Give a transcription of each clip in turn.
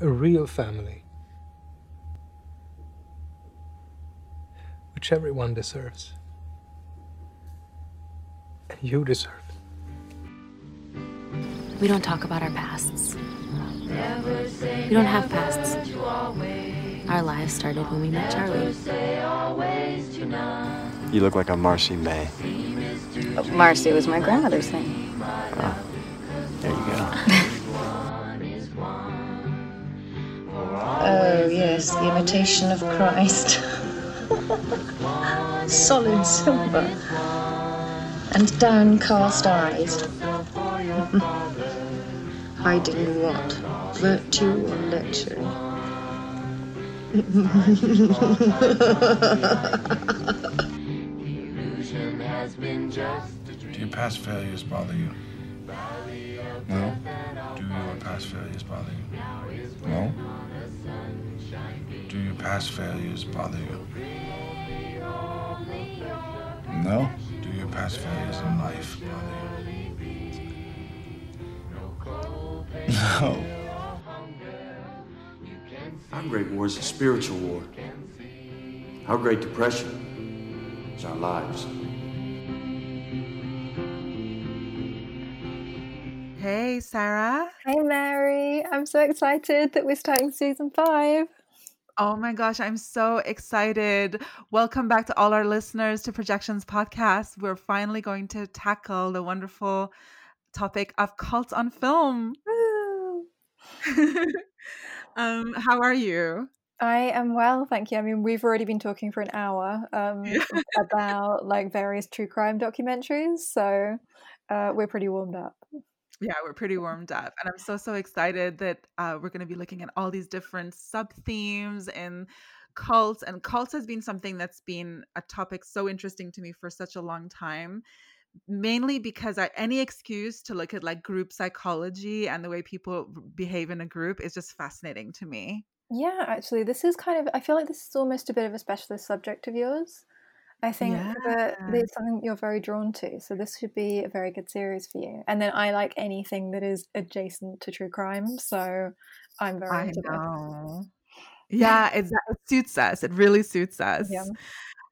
a real family, which everyone deserves. And you deserve. We don't talk about our pasts. We don't have pasts. Our lives started when we met Charlie. You look like a Marcy May. Marcy was my grandmother's name. Oh, oh, yes, the imitation of Christ. Solid silver. And downcast eyes. Hiding what? Virtue or lechery? Do your past failures bother you? No? Do your past failures bother you? No? Do your past failures bother you? No? Do your past failures in life bother you? No. Our Great War is a spiritual war. Our Great Depression is our lives. Hey, Sarah. Hey, Mary. I'm so excited that we're starting season five. Oh my gosh, I'm so excited. Welcome back to all our listeners to Projections Podcast. We're finally going to tackle the wonderful topic of cults on film. um, how are you? I am well, thank you. I mean, we've already been talking for an hour um, about like various true crime documentaries, so uh, we're pretty warmed up. Yeah, we're pretty warmed up. And I'm so, so excited that uh, we're going to be looking at all these different sub themes and cults. And cults has been something that's been a topic so interesting to me for such a long time. Mainly because I, any excuse to look at like group psychology and the way people behave in a group is just fascinating to me. Yeah, actually, this is kind of, I feel like this is almost a bit of a specialist subject of yours. I think Yeah. that it's something you're very drawn to. So this should be a very good series for you. And then I like anything that is adjacent to true crime. So I'm very I know. Yeah, it's, it suits us. It really suits us. Yeah.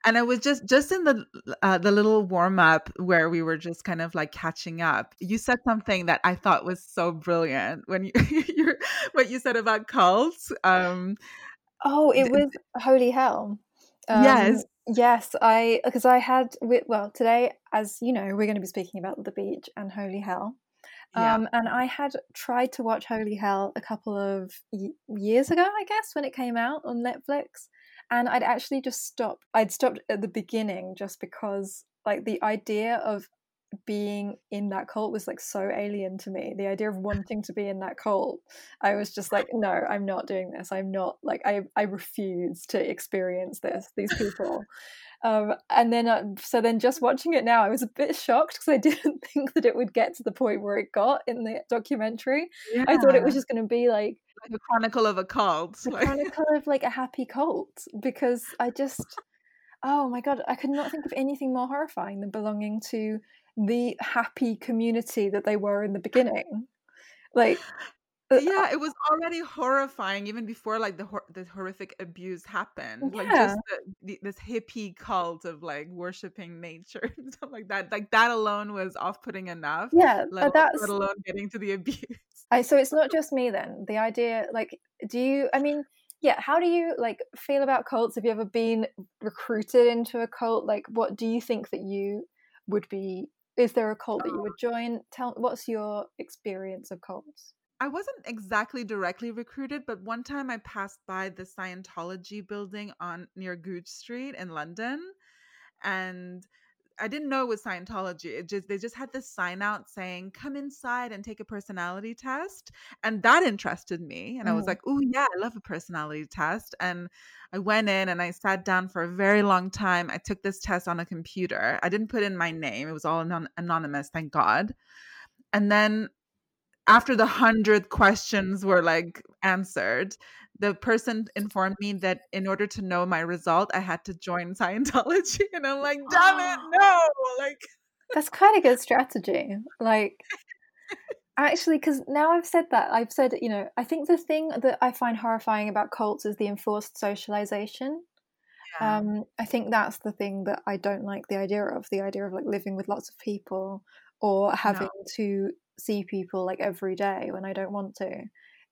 And it was just just in the uh, the little warm up where we were just kind of like catching up. You said something that I thought was so brilliant when you you what you said about cults. Um, Oh, it was Holy Hell. Um, Yes, I because I had well today, as you know, we're going to be speaking about the beach and Holy Hell. Yeah. Um, and I had tried to watch Holy Hell a couple of y- years ago, I guess, when it came out on Netflix, and I'd actually just stopped. I'd stopped at the beginning just because, like, the idea of being in that cult was like so alien to me. The idea of wanting to be in that cult, I was just like, no, I'm not doing this. I'm not like I I refuse to experience this. These people. Um, and then, uh, so then, just watching it now, I was a bit shocked because I didn't think that it would get to the point where it got in the documentary. I thought it was just going to be like like a chronicle of a cult. the like- chronicle of like a happy cult because I just oh my god I could not think of anything more horrifying than belonging to the happy community that they were in the beginning like uh, yeah, it was already horrifying even before like the hor- the horrific abuse happened. Like just the, the, this hippie cult of like worshiping nature and stuff like that. Like that alone was off-putting enough. yeah Let, uh, that's let alone getting to the abuse. I, so it's not just me then the idea like do you I mean yeah how do you like feel about cults have you ever been recruited into a cult like what do you think that you would be is there a cult that you would oh. join? Tell what's your experience of cults? I wasn't exactly directly recruited, but one time I passed by the Scientology building on near Goodge Street in London, and I didn't know it was Scientology. It just they just had this sign out saying "Come inside and take a personality test," and that interested me. And I was Mm. like, "Oh yeah, I love a personality test." And I went in and I sat down for a very long time. I took this test on a computer. I didn't put in my name; it was all anon- anonymous, thank God. And then after the hundred questions were like answered, the person informed me that in order to know my result, I had to join Scientology, and I'm like, damn it, no! Like, That's quite a good strategy. Like, Actually, because now I've said that, I've said, you know, I think the thing that I find horrifying about cults is the enforced socialization. Yeah. Um, I think that's the thing that I don't like the idea of the idea of like living with lots of people or having to see people like every day when I don't want to.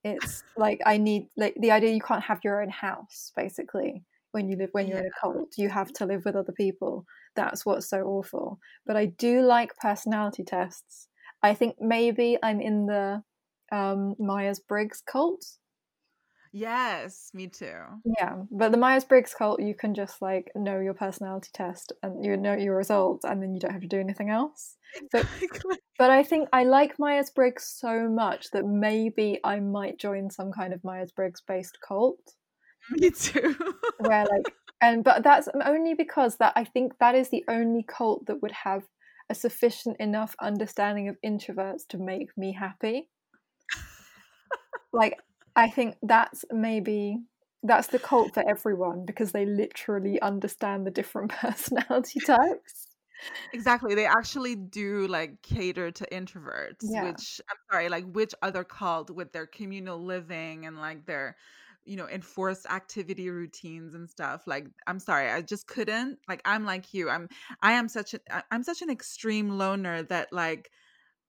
It's like I need like the idea you can't have your own house basically when you live when you're in a cult. You have to live with other people. That's what's so awful. But I do like personality tests. I think maybe I'm in the um, Myers Briggs cult. Yes, me too. Yeah, but the Myers Briggs cult, you can just like know your personality test and you know your results, and then you don't have to do anything else. But, but I think I like Myers Briggs so much that maybe I might join some kind of Myers Briggs based cult Me too. where like, and but that's only because that I think that is the only cult that would have a sufficient enough understanding of introverts to make me happy. like I think that's maybe that's the cult for everyone because they literally understand the different personality types. exactly. They actually do like cater to introverts, Yeah. which I'm sorry, like which other cult with their communal living and like their you know enforced activity routines and stuff like i'm sorry i just couldn't like i'm like you i'm i am such a i'm such an extreme loner that like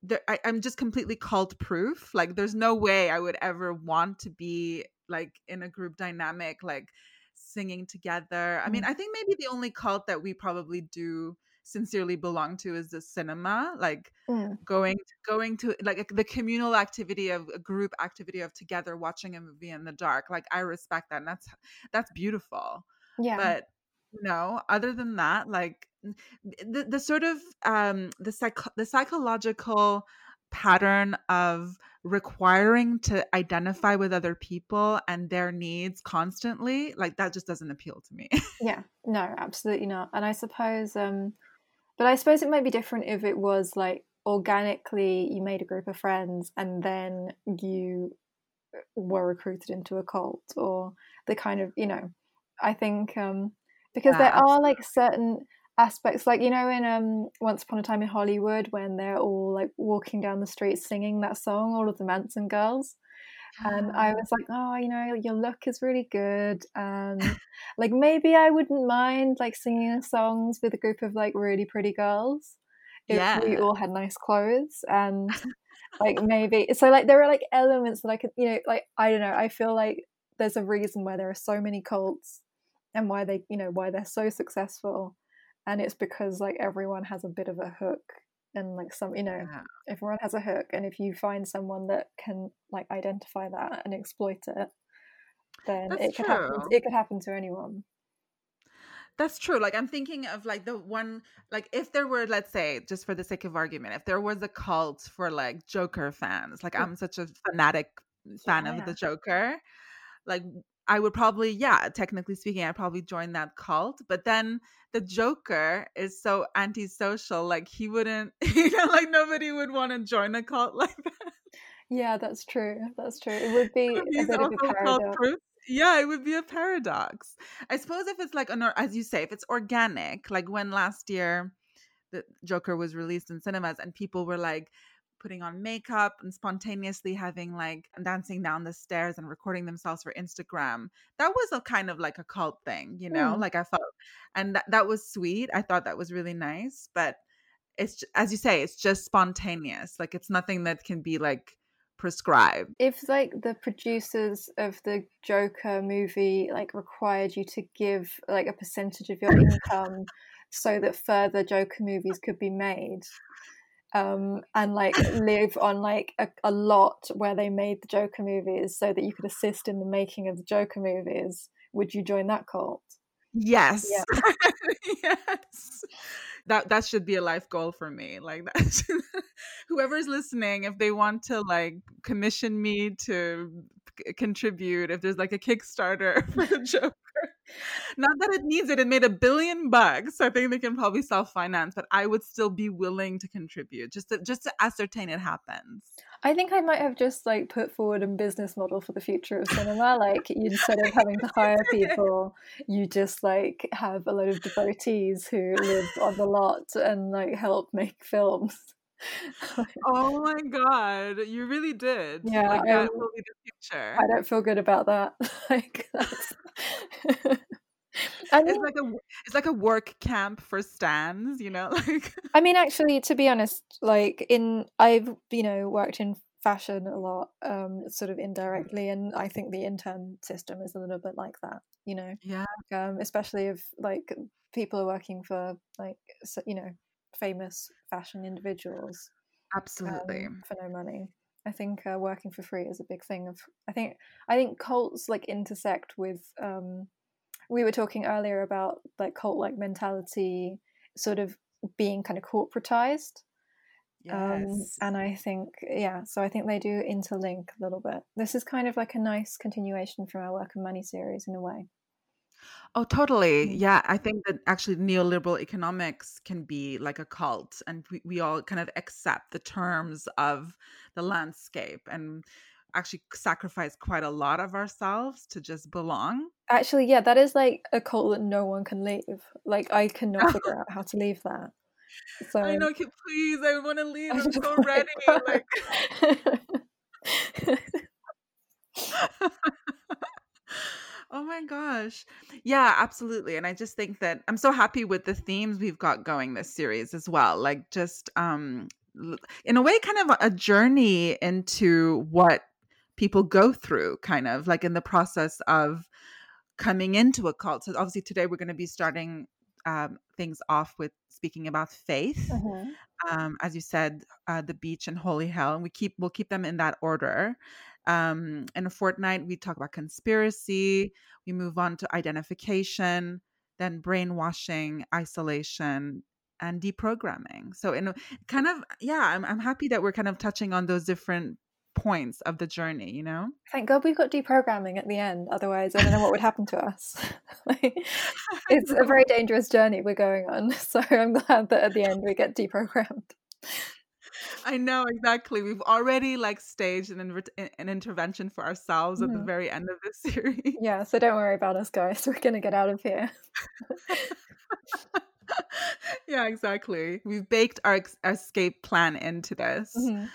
there, I, i'm just completely cult proof like there's no way i would ever want to be like in a group dynamic like singing together i mean Mm. i think maybe the only cult that we probably do sincerely belong to is the cinema like Mm. going going to like the communal activity of a group activity of together watching a movie in the dark like i respect that and that's that's beautiful Yeah. but no other than that like the, the sort of um the psych the psychological pattern of requiring to identify with other people and their needs constantly like that just doesn't appeal to me Yeah, no, absolutely not. And I suppose, um, but I suppose it might be different if it was like organically you made a group of friends and then you uh, were recruited into a cult or the kind of, you know, I think, um, because there Yeah, are like certain aspects, like, you know, in um, Once Upon a Time in Hollywood when they're all like walking down the street singing that song, all of the Manson girls? And I was like, oh, you know, your look is really good, and like maybe I wouldn't mind like singing songs with a group of like really pretty girls if we all had nice clothes and like maybe so like there are like elements that I could, you know, like I don't know, I feel like there's a reason why there are so many cults and why they, you know, why they're so successful, and it's because like everyone has a bit of a hook and like some, you know, Yeah. everyone has a hook and if you find someone that can like identify that and exploit it then That's it could happen it could happen to anyone That's true. Like I'm thinking of like the one like if there were let's say just for the sake of argument, if there was a cult for like Joker fans, like. I'm such a fanatic fan Yeah. of the Joker, like I would probably yeah, technically speaking, I'd probably join that cult, but then the Joker is so antisocial, like he wouldn't you know like nobody would want to join a cult like that. yeah that's true that's true it would be a He's a also cult paradox proof. Yeah, it would be a paradox. I suppose if it's like an, as you say, if it's organic, like when last year the Joker was released in cinemas and people were like putting on makeup and spontaneously having like dancing down the stairs and recording themselves for Instagram. That was a kind of like a cult thing, you know? Mm. Like I felt and that, that was sweet. I thought that was really nice, but it's as you say, it's just spontaneous. Like it's nothing that can be like prescribed. if like the producers of the joker movie like required you to give like a percentage of your income so that further joker movies could be made um and like live on like a, a lot where they made the joker movies so that you could assist in the making of the joker movies would you join that cult Yes. yes. That that should be a life goal for me. Like that should- whoever's listening if they want to like commission me to c- contribute if there's like a Kickstarter for the Joker. Not that it needs it. It made a billion bucks. So I think they can probably self-finance, but I would still be willing to contribute just to just to ascertain it happens. I think I might have just like put forward a business model for the future of cinema. Like instead of having to hire people, you just like have a load of devotees who live on the lot and like help make films. oh my god, you really did. Yeah, like I, that will be the future. I don't feel good about that. like that's. I mean, it's like a it's like a work camp for stands, you know. Like I mean, actually, to be honest, like in I've you know worked in fashion a lot, um, sort of indirectly, and I think the intern system is a little bit like that, you know. Yeah. Um, especially if like people are working for like you know famous fashion individuals. Absolutely. Um, for no money. I think uh, working for free is a big thing. Of I think I think cults like intersect with. Um, we were talking earlier about like cult like mentality, sort of being kind of corporatized. Um, Yes. and I think, yeah, so I think they do interlink a little bit. This is kind of like a nice continuation from our Work and Money series in a way. Oh, totally. Mm. Yeah, I think that actually neoliberal economics can be like a cult, and we, we all kind of accept the terms of the landscape and actually sacrifice quite a lot of ourselves to just belong. Actually, yeah, that is like a cult that no one can leave. Like, I cannot figure out how to leave that. So I know, please, I want to leave. I'm so ready. Like, oh my gosh. Yeah, absolutely. And I just think that I'm so happy with the themes we've got going this series as well. Like just um in a way kind of a journey into what people go through kind of like in the process of coming into a cult. So obviously today we're going to be starting um, things off with speaking about faith Mhm. um, as you said, uh, the beach and holy hell, and we keep we'll keep them in that order. Um, in a fortnight, we talk about conspiracy. We move on to identification, then brainwashing, isolation, and deprogramming. So, in kind of, yeah, I'm I'm happy that we're kind of touching on those different points of the journey. You know, Thank God we've got deprogramming at the end. Otherwise, I don't know what would happen to us. like, it's a very dangerous journey we're going on. So I'm glad that at the end we get deprogrammed. I know exactly. We've already like staged an inver- an intervention for ourselves at the Mhm. very end of this series. Yeah, so don't worry about us, guys. We're going to get out of here. yeah, exactly. We've baked our ex- escape plan into this. Mhm.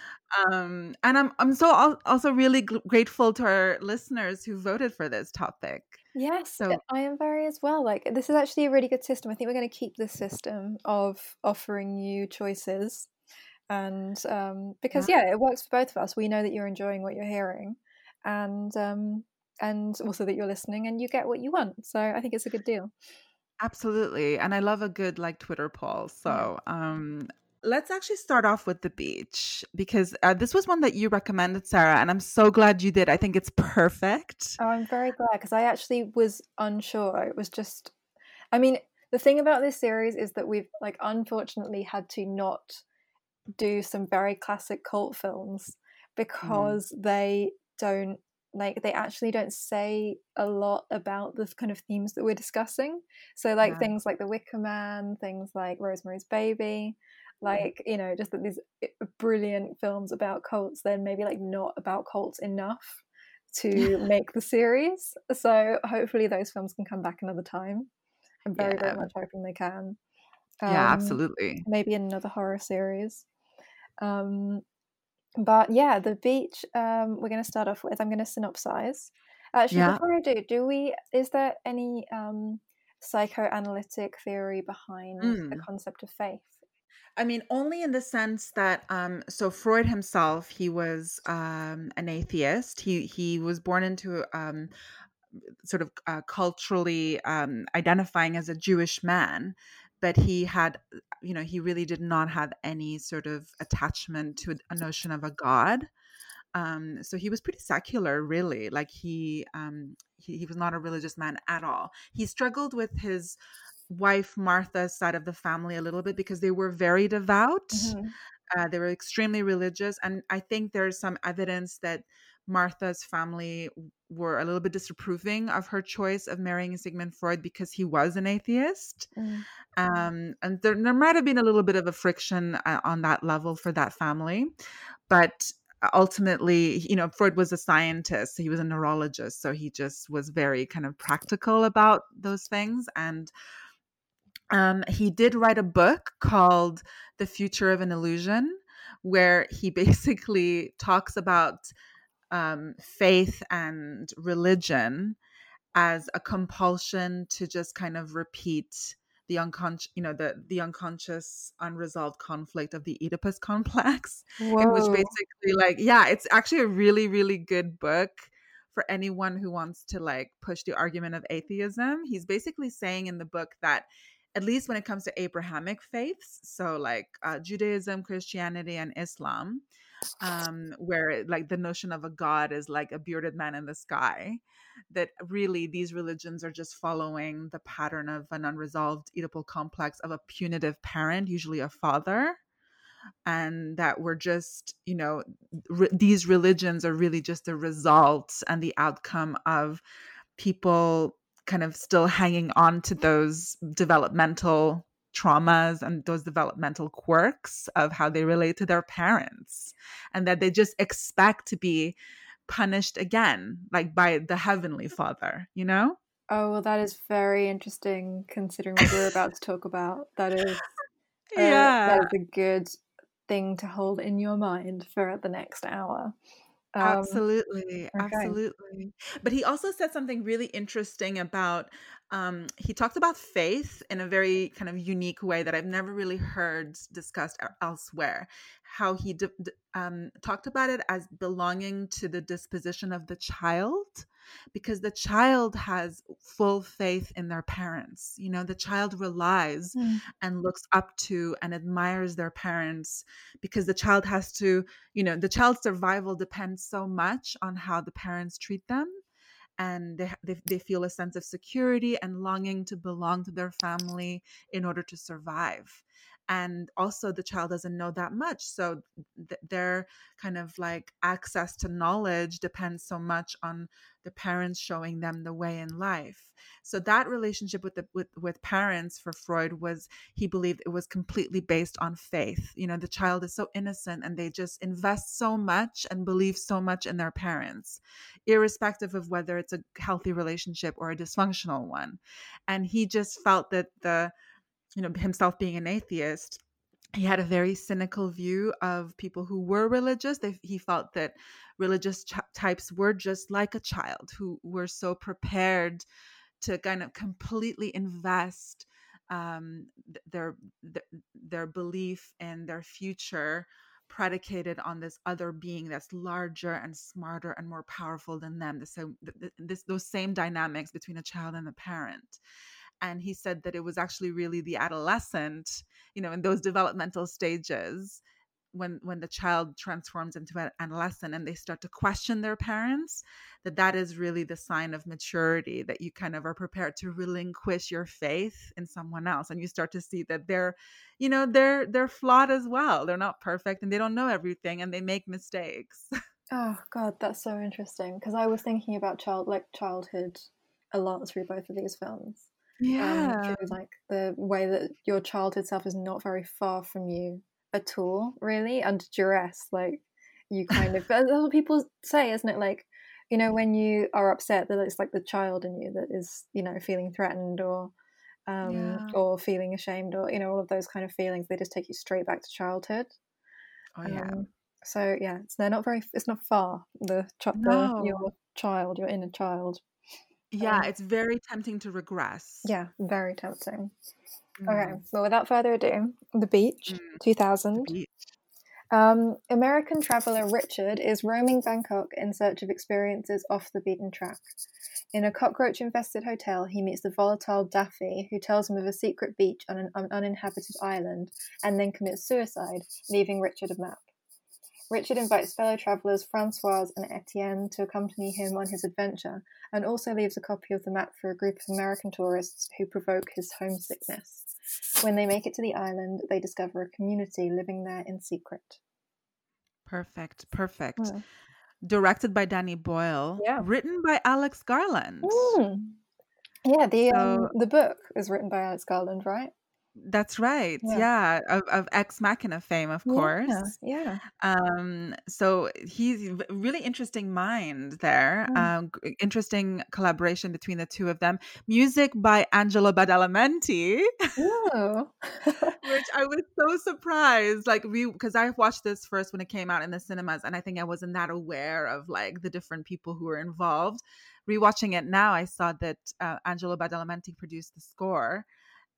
Um, and I'm I'm so al- also really grateful to our listeners who voted for this topic. Yes, So- I am very as well. Like, this is actually a really good system. I think we're going to keep this system of offering you choices. And um, because, yeah, it works for both of us. We know that you're enjoying what you're hearing. And um, and also that you're listening and you get what you want. So I think it's a good deal. Absolutely. And I love a good like Twitter poll. So, um let's actually start off with the beach because uh, this was one that you recommended, Sarah, and I'm so glad you did. I think it's perfect. Oh, I'm very glad because I actually was unsure. It was just, I mean, the thing about this series is that we've like unfortunately had to not do some very classic cult films because they don't like they actually don't say a lot about the kind of themes that we're discussing. So like Yeah. things like The Wicker Man, things like Rosemary's Baby, like you know just that these brilliant films about cults then maybe like not about cults enough to make the series. So hopefully those films can come back another time. I'm very very much hoping they can. Yeah, Um, absolutely. maybe in another horror series um but yeah the beach um we're going to start off with i'm going to synopsize actually Yeah. before i do do we is there any um psychoanalytic theory behind the Mm. concept of faith I mean, only in the sense that um, so Freud himself, he was um, an atheist. He he was born into um, sort of uh, culturally um, identifying as a Jewish man, but he had, you know, he really did not have any sort of attachment to a notion of a god. Um, so he was pretty secular, really. Like he, um, he he was not a religious man at all. He struggled with his wife Martha's side of the family a little bit because they were very devout. Mhm. Uh, they were extremely religious, and I think there's some evidence that Martha's family were a little bit disapproving of her choice of marrying Sigmund Freud because he was an atheist. Mm. Um, and there, there might have been a little bit of a friction uh, on that level for that family, but ultimately, you know, Freud was a scientist. He was a neurologist, so he just was very kind of practical about those things and um, he did write a book called The Future of an Illusion. where he basically talks about um, faith and religion as a compulsion to just kind of repeat the unconscious you know the the unconscious unresolved conflict of the oedipus complex Whoa. in which basically like yeah it's actually a really really good book for anyone who wants to like push the argument of atheism he's basically saying in the book that at least when it comes to abrahamic faiths so like uh, judaism christianity and islam um, where like the notion of a god is like a bearded man in the sky that really these religions are just following the pattern of an unresolved oedipal complex of a punitive parent usually a father and that we're just you know re- these religions are really just the results and the outcome of people kind of still hanging on to those developmental traumas and those developmental quirks of how they relate to their parents and that they just expect to be punished again like by the heavenly father you know? Oh well that is very interesting considering what we're about to talk about. That is uh, yeah. that is a good thing to hold in your mind for the next hour um, absolutely okay. absolutely but he also said something really interesting about um, he talked about faith in a very kind of unique way that I've never really heard discussed elsewhere. How he d- d- um, talked about it as belonging to the disposition of the child, because the child has full faith in their parents. You know, the child relies mm. and looks up to and admires their parents because the child has to, you know, the child's survival depends so much on how the parents treat them and they, they, they feel a sense of security and longing to belong to their family in order to survive and also the child doesn't know that much so th- their kind of like access to knowledge depends so much on the parents showing them the way in life. So that relationship with the with, with parents for freud was he believed it was completely based on faith. You know the child is so innocent and they just invest so much and believe so much in their parents irrespective of whether it's a healthy relationship or a dysfunctional one. And he just felt that the you know himself being an atheist he had a very cynical view of people who were religious they, he felt that religious ch- types were just like a child who were so prepared to kind of completely invest um, their, their belief in their future predicated on this other being that's larger and smarter and more powerful than them. So this, those same dynamics between a child and a parent and he said that it was actually really the adolescent you know in those developmental stages when when the child transforms into an adolescent and they start to question their parents that that is really the sign of maturity that you kind of are prepared to relinquish your faith in someone else and you start to see that they're you know they're they're flawed as well. They're not perfect and they don't know everything and they make mistakes. Oh god that's so interesting because i was thinking about child like childhood a lot through both of these films yeah. Um, like the way that your childhood self is not very far from you at all, really, under duress. Like you kind of, that's what people say, isn't it? Like, you know, when you are upset, that it's like the child in you that is, you know, feeling threatened or, um, yeah. or feeling ashamed or, you know, all of those kind of feelings. They just take you straight back to childhood. Oh, yeah. Um, so yeah, it's, they're not very, it's not far, the, no. the your child, your inner child. Yeah, um, it's very tempting to regress. Yeah, very tempting. Mm. Okay, well, without further ado, The Beach, mm. 2000. The beach. Um, American traveler Richard is roaming Bangkok in search of experiences off the beaten track. In a cockroach infested hotel, he meets the volatile Daffy, who tells him of a secret beach on an un- uninhabited island and then commits suicide, leaving Richard a map. Richard invites fellow travellers Francoise and Etienne to accompany him on his adventure, and also leaves a copy of the map for a group of American tourists who provoke his homesickness. When they make it to the island, they discover a community living there in secret. Perfect, perfect. Mm. Directed by Danny Boyle, yeah. written by Alex Garland. Mm. Yeah, the so, um, the book is written by Alex Garland, right? That's right. Yeah. Yeah, of, of Ex Machina fame, of course. yeah. Um, so he's really interesting mind there. Mm. Um, interesting collaboration between the two of them. Music by Angelo Badalamenti, Ooh. which I was so surprised. Like we, because I watched this first when it came out in the cinemas, and I think I wasn't that aware of like the different people who were involved. Rewatching it now, I saw that uh, Angelo Badalamenti produced the score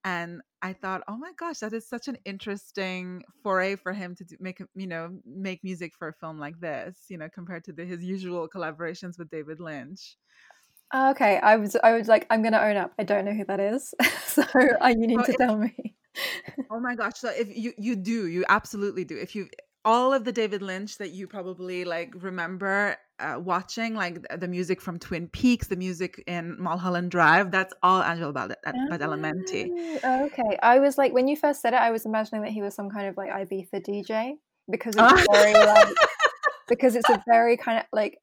and I thought, oh my gosh, that is such an interesting foray for him to do, make, you know, make music for a film like this, you know, compared to the, his usual collaborations with David Lynch. Oh, okay, I was I was like, I'm gonna own up. I don't know who that is, so uh, you need to if- tell me. Oh my gosh! So if you you do, you absolutely do. If you all of the David Lynch that you probably like remember uh, watching, like the music from Twin Peaks, the music in Mulholland Drive, that's all Angelo Bad- Badalamenti. Oh, okay, I was like, when you first said it, I was imagining that he was some kind of like Ibiza DJ because it's very like because it's a very kind of like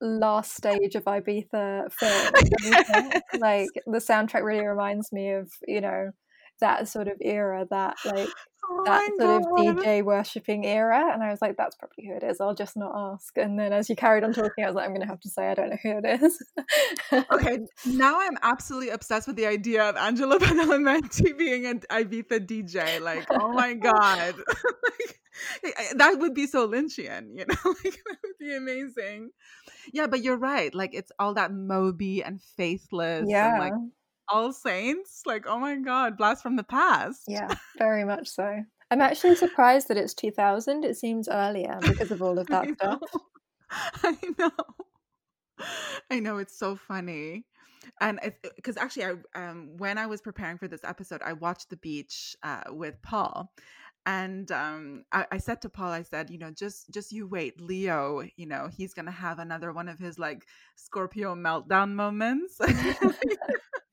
last stage of Ibiza film. don't you think? like the soundtrack really reminds me of you know that sort of era, that like Oh that sort of DJ worshipping era. And I was like, that's probably who it is. I'll just not ask. And then as you carried on talking, I was like, I'm going to have to say, I don't know who it is. okay, now I'm absolutely obsessed with the idea of Angelo Badalamenti being an Ibiza DJ. Like, oh my god, like, that would be so Lynchian, you know? Like, that would be amazing. Yeah, but you're right. Like, it's all that Moby and Faithless, yeah. and like All Saints. Like, oh my god, blast from the past. yeah, very much so. I'm actually surprised that it's 2000. It seems earlier because of all of that I stuff. I know. I know it's so funny. And because actually, I um, when I was preparing for this episode, I watched The Beach uh, with Paul, and um, I, I said to Paul, I said, you know, just just you wait, Leo. You know, he's gonna have another one of his like Scorpio meltdown moments.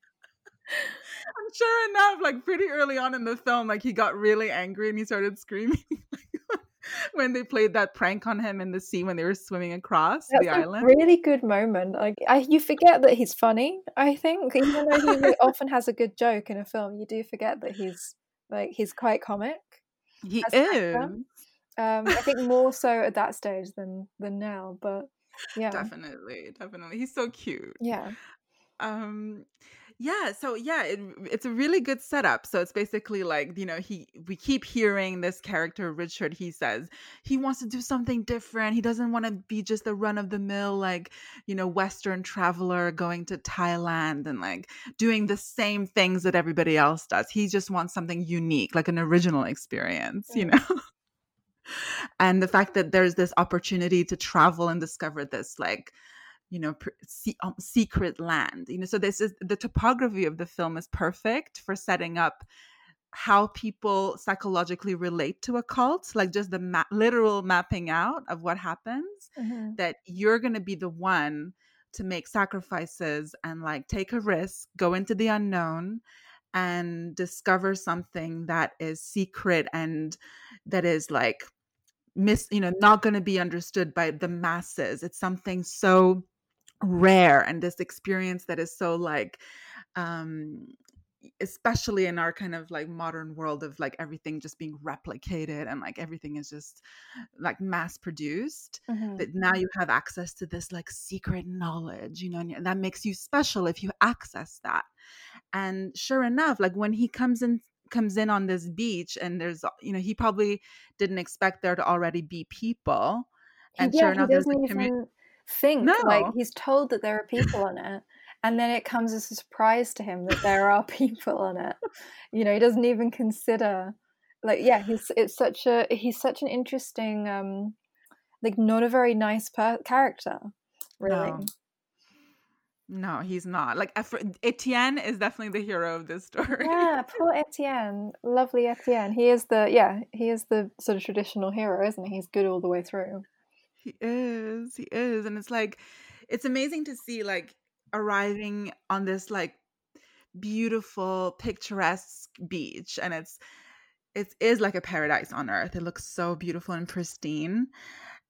And sure enough, like pretty early on in the film, like he got really angry and he started screaming when they played that prank on him in the sea when they were swimming across That's the island. really good moment. Like, I, you forget that he's funny. I think even though he really often has a good joke in a film, you do forget that he's like he's quite comic. He is. Um, I think more so at that stage than than now. But yeah, definitely, definitely. He's so cute. yeah, um yeah so yeah it, it's a really good setup so it's basically like you know he we keep hearing this character richard he says he wants to do something different. He doesn't want to be just a run of the mill like you know western traveler going to thailand and like doing the same things that everybody else does. He just wants something unique like an original experience you know? And the fact that there's this opportunity to travel and discover this like you know se- um, secret land you know so this is the topography of the film is perfect for setting up how people psychologically relate to a cult like just the ma- literal mapping out of what happens Mhm. that you're going to be the one to make sacrifices and like take a risk go into the unknown and discover something that is secret and that is like miss you know not going to be understood by the masses it's something so rare and this experience that is so like um especially in our kind of like modern world of like everything just being replicated and like everything is just like mass produced Mhm. that now you have access to this like secret knowledge you know and that makes you special if you access that and sure enough like when he comes in comes in on this beach and there's you know he probably didn't expect there to already be people and yeah, sure enough there's a doesn't think like he's told that there are people on it, and then it comes as a surprise to him that there are people on it. You know, he doesn't even consider like yeah, he's it's such a he's such an interesting um like not a very nice per- character really. No. no he's not like etienne is definitely the hero of this story Yeah, poor Etienne, lovely Etienne. He is the yeah, he is the sort of traditional hero, isn't he? He's good all the way through. He is. He is. And it's like it's amazing to see like arriving on this like beautiful picturesque beach and it's it is like a paradise on earth. It looks so beautiful and pristine.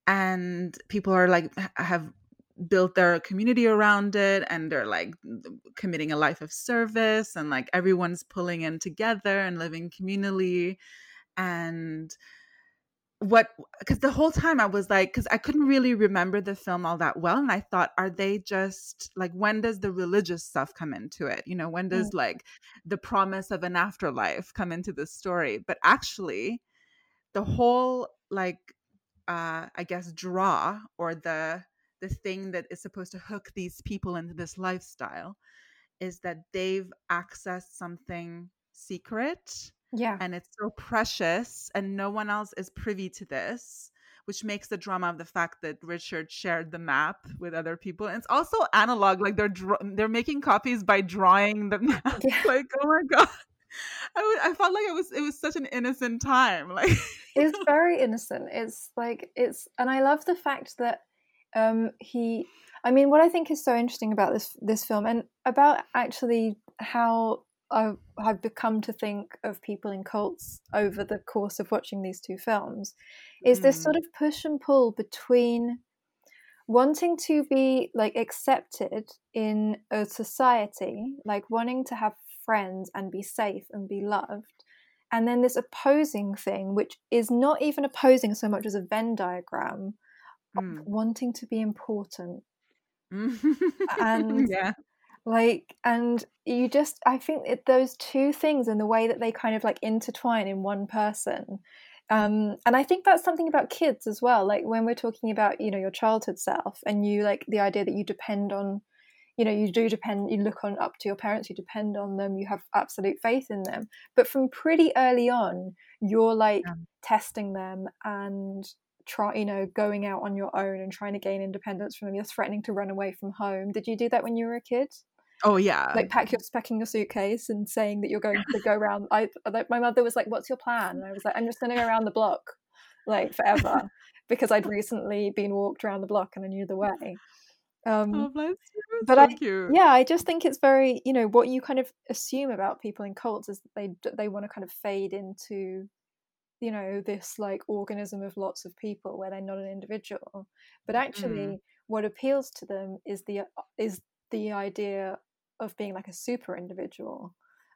And people are like have built their community around it and they're like committing a life of service and like everyone's pulling in together and living communally and what because the whole time i was like because i couldn't really remember the film all that well and i thought are they just like when does the religious stuff come into it you know when does mm. like the promise of an afterlife come into the story but actually the whole like uh i guess draw or the the thing that is supposed to hook these people into this lifestyle is that they've accessed something secret yeah. And it's so precious, and no one else is privy to this, which makes the drama of the fact that Richard shared the map with other people. And it's also analog, like they're they're making copies by drawing the map. Yeah. Like, oh my god. I, w- I felt like it was it was such an innocent time like it's very innocent it's like it's and i love the fact that um he i mean what i think is so interesting about this this film and about actually how I, have become to think of people in cults over the course of watching these two films is mm. this sort of push and pull between wanting to be like accepted in a society, like wanting to have friends and be safe and be loved, and then this opposing thing, which is not even opposing so much as a Venn diagram, mm. wanting to be important. and yeah like and you just i think it, those two things and the way that they kind of like intertwine in one person um, and i think that's something about kids as well like when we're talking about you know your childhood self and you like the idea that you depend on you know you do depend you look on up to your parents you depend on them you have absolute faith in them but from pretty early on you're like yeah. testing them and try you know going out on your own and trying to gain independence from them you're threatening to run away from home did you do that when you were a kid Oh yeah. Like pack your packing your suitcase and saying that you're going to go around. I my mother was like, "What's your plan?" And I was like, "I'm just going to go around the block, like forever," because I'd recently been walked around the block and I knew the way. Um, oh, bless you. But so I, cute. yeah, I just think it's very, you know, what you kind of assume about people in cults is that they they want to kind of fade into, you know, this like organism of lots of people where they're not an individual. But actually, mm. what appeals to them is the is the idea of being like a super individual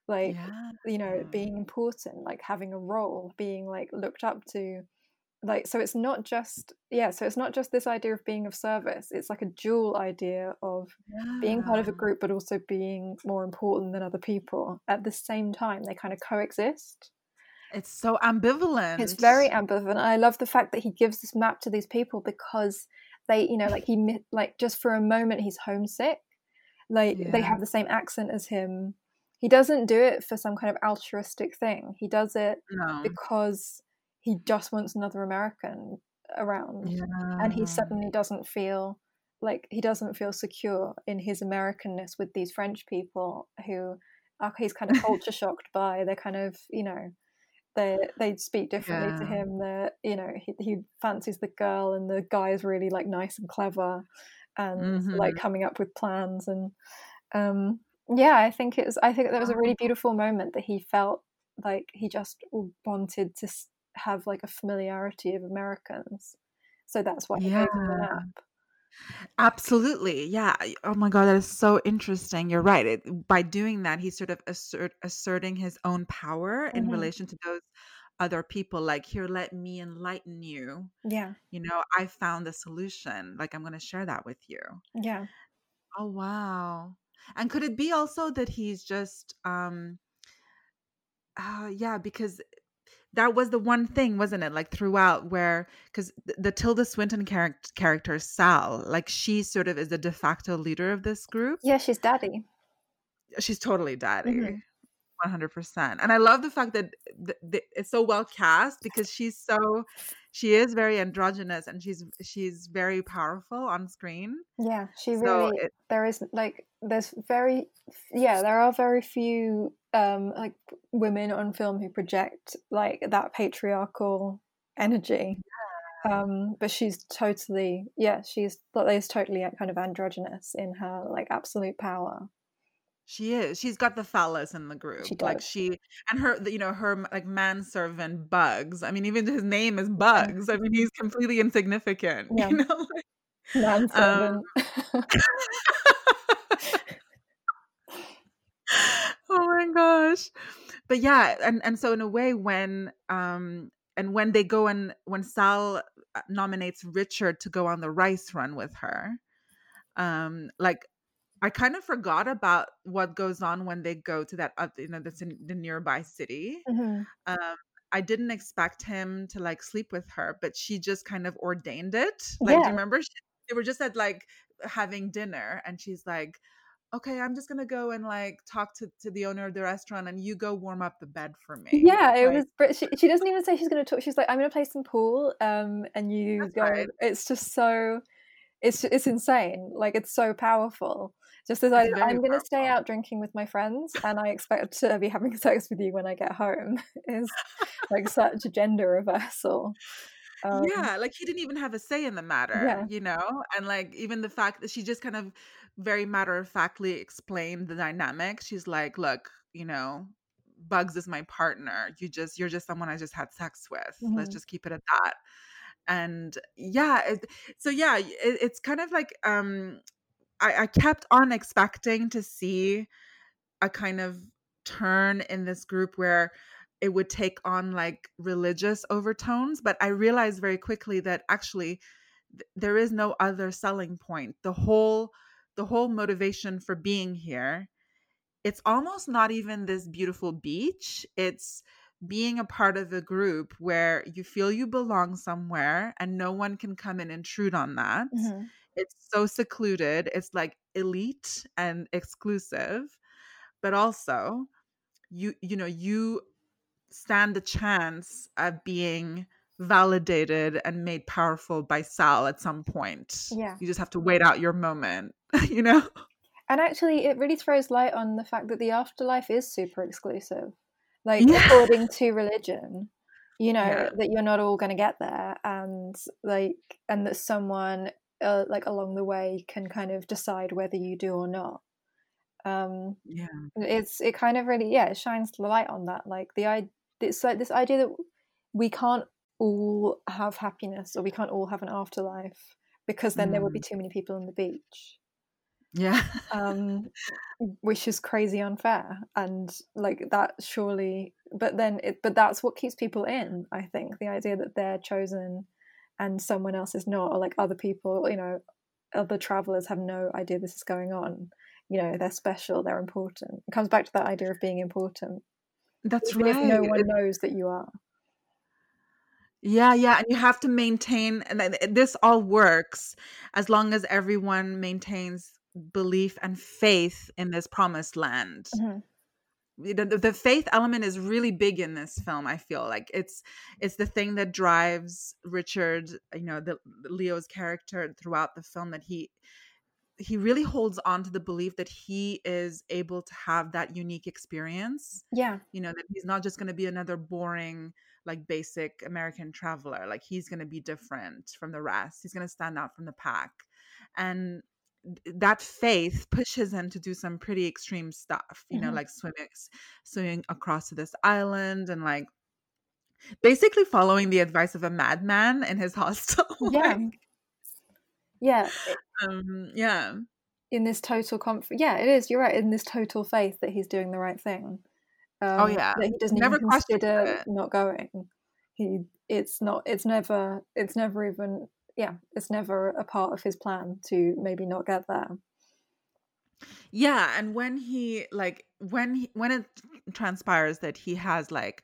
like yeah. you know being important like having a role being like looked up to like so it's not just yeah so it's not just this idea of being of service it's like a dual idea of yeah. being part of a group but also being more important than other people at the same time they kind of coexist it's so ambivalent it's very ambivalent i love the fact that he gives this map to these people because they you know like he like just for a moment he's homesick like yeah. they have the same accent as him. He doesn't do it for some kind of altruistic thing. He does it no. because he just wants another American around. Yeah. And he suddenly doesn't feel like he doesn't feel secure in his Americanness with these French people who are, he's kind of culture shocked by. They're kind of, you know, they they speak differently yeah. to him. That you know he, he fancies the girl, and the guy is really like nice and clever, and mm-hmm. like coming up with plans and um yeah i think it was i think that was a really beautiful moment that he felt like he just wanted to have like a familiarity of americans so that's why he yeah. the map Absolutely. Yeah. Oh my God, that is so interesting. You're right. It, by doing that, he's sort of assert, asserting his own power in mm-hmm. relation to those other people like here let me enlighten you. Yeah. You know i found the solution like i'm going to share that with you. Yeah. Oh wow. And could it be also that he's just um uh yeah because that was the one thing wasn't it like throughout where because the, the tilda swinton char- character sal like she sort of is the de facto leader of this group. Yeah she's daddy. She's totally daddy. Mm-hmm. 100% and i love the fact that th- th- it's so well cast because she's so she is very androgynous and she's she's very powerful on screen yeah she so really it, there is like there's very yeah there are very few um like women on film who project like that patriarchal energy yeah. um but she's totally yeah she's is totally kind of androgynous in her like absolute power she is. She's got the phallus in the group. She like she and her, you know, her like manservant Bugs. I mean, even his name is Bugs. I mean, he's completely insignificant. Yeah. You know, like, Manservant. Um, oh my gosh but yeah and and so in a way when um and when they go and when sal uh, nominates richard to go on the rice run with her um like i kind of forgot about what goes on when they go to that you know that's in the nearby city Mhm. um i didn't expect him to like sleep with her but she just kind of ordained it like do you remember she, they were just at like having dinner and she's like okay i'm just gonna go and like talk to, to the owner of the restaurant and you go warm up the bed for me Yeah, it Like, was. But she, she doesn't even say she's going to talk. She's like, "I'm going to play some pool," um, and you go. right. It's just so. It's it's insane. Like it's so powerful. Just as very I'm going to stay out drinking with my friends, and I expect to be having sex with you when I get home. Is like such a gender reversal. Um, yeah like he didn't even have a say in the matter Yeah. you know and like even the fact that she just kind of very matter of factly explained the dynamic she's like look you know bugs is my partner you just you're just someone i just had sex with let's Mhm. just keep it at that and yeah it, so yeah it, it's kind of like um I, I kept on expecting to see a kind of turn in this group where it would take on like religious overtones but i realized very quickly that actually th- there is no other selling point. The whole the whole motivation for being here it's almost not even this beautiful beach. It's being a part of a group where you feel you belong somewhere and no one can come and intrude on that mhm. it's so secluded it's like elite and exclusive but also you you know you stand a chance of being validated and made powerful by sal at some point Yeah. you just have to wait out your moment you know And actually, it really throws light on the fact that the afterlife is super exclusive. Like, Yeah. according to religion, you know, Yeah. that you're not all going to get there. And, like, and that someone, uh, like, along the way can kind of decide whether you do or not. Um, yeah it's, it kind of really, yeah, it shines the light on that. Like, the idea, it's like this idea that we can't all have happiness or we can't all have an afterlife because then there would be too many people on the beach yeah. um which is crazy unfair and like that surely but then it but that's what keeps people in i think the idea that they're chosen and someone else is not or like other people you know other travelers have no idea this is going on you know they're special they're important. It comes back to that idea of being important. That's even right. if no one knows that you are. Yeah, yeah, and you have to maintain, and this all works as long as everyone maintains belief and faith in this promised land. Mhm. The, the, faith element is really big in this film. I feel like it's it's the thing that drives Richard, you know, the Leo's character throughout the film. That he he really holds on to the belief that he is able to have that unique experience yeah you know that he's not just going to be another boring like basic american traveler like he's going to be different from the rest he's going to stand out from the pack and that faith pushes him to do some pretty extreme stuff you know Mhm. like swimming swimming across to this island and like basically following the advice of a madman in his hostel yeah like, yeah um yeah in this total comfort yeah it is you're right in this total faith that he's doing the right thing um, Oh, yeah. that he doesn't Never even consider it. not going he it's not it's never it's never even yeah it's never a part of his plan to maybe not get there Yeah, and when he like when he, when it transpires that he has like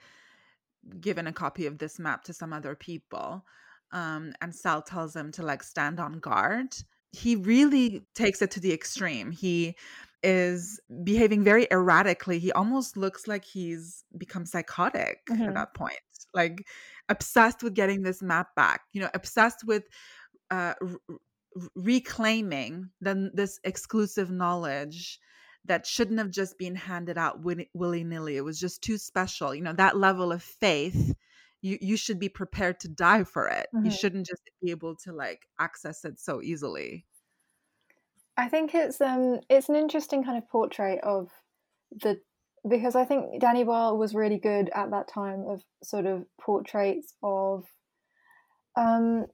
given a copy of this map to some other people, um, and Sal tells him to like stand on guard, he really takes it to the extreme. He is behaving very erratically. He almost looks like he's become psychotic Mhm. at that point, like obsessed with getting this map back. You know, obsessed with uh, r- r- reclaiming then this exclusive knowledge that shouldn't have just been handed out willy nilly. It was just too special. You know, that level of faith, you, you should be prepared to die for it. You Mhm. shouldn't just be able to like access it so easily. I think it's um it's an interesting kind of portrait of the because I think Danny Boyle was really good at that time of sort of portraits of um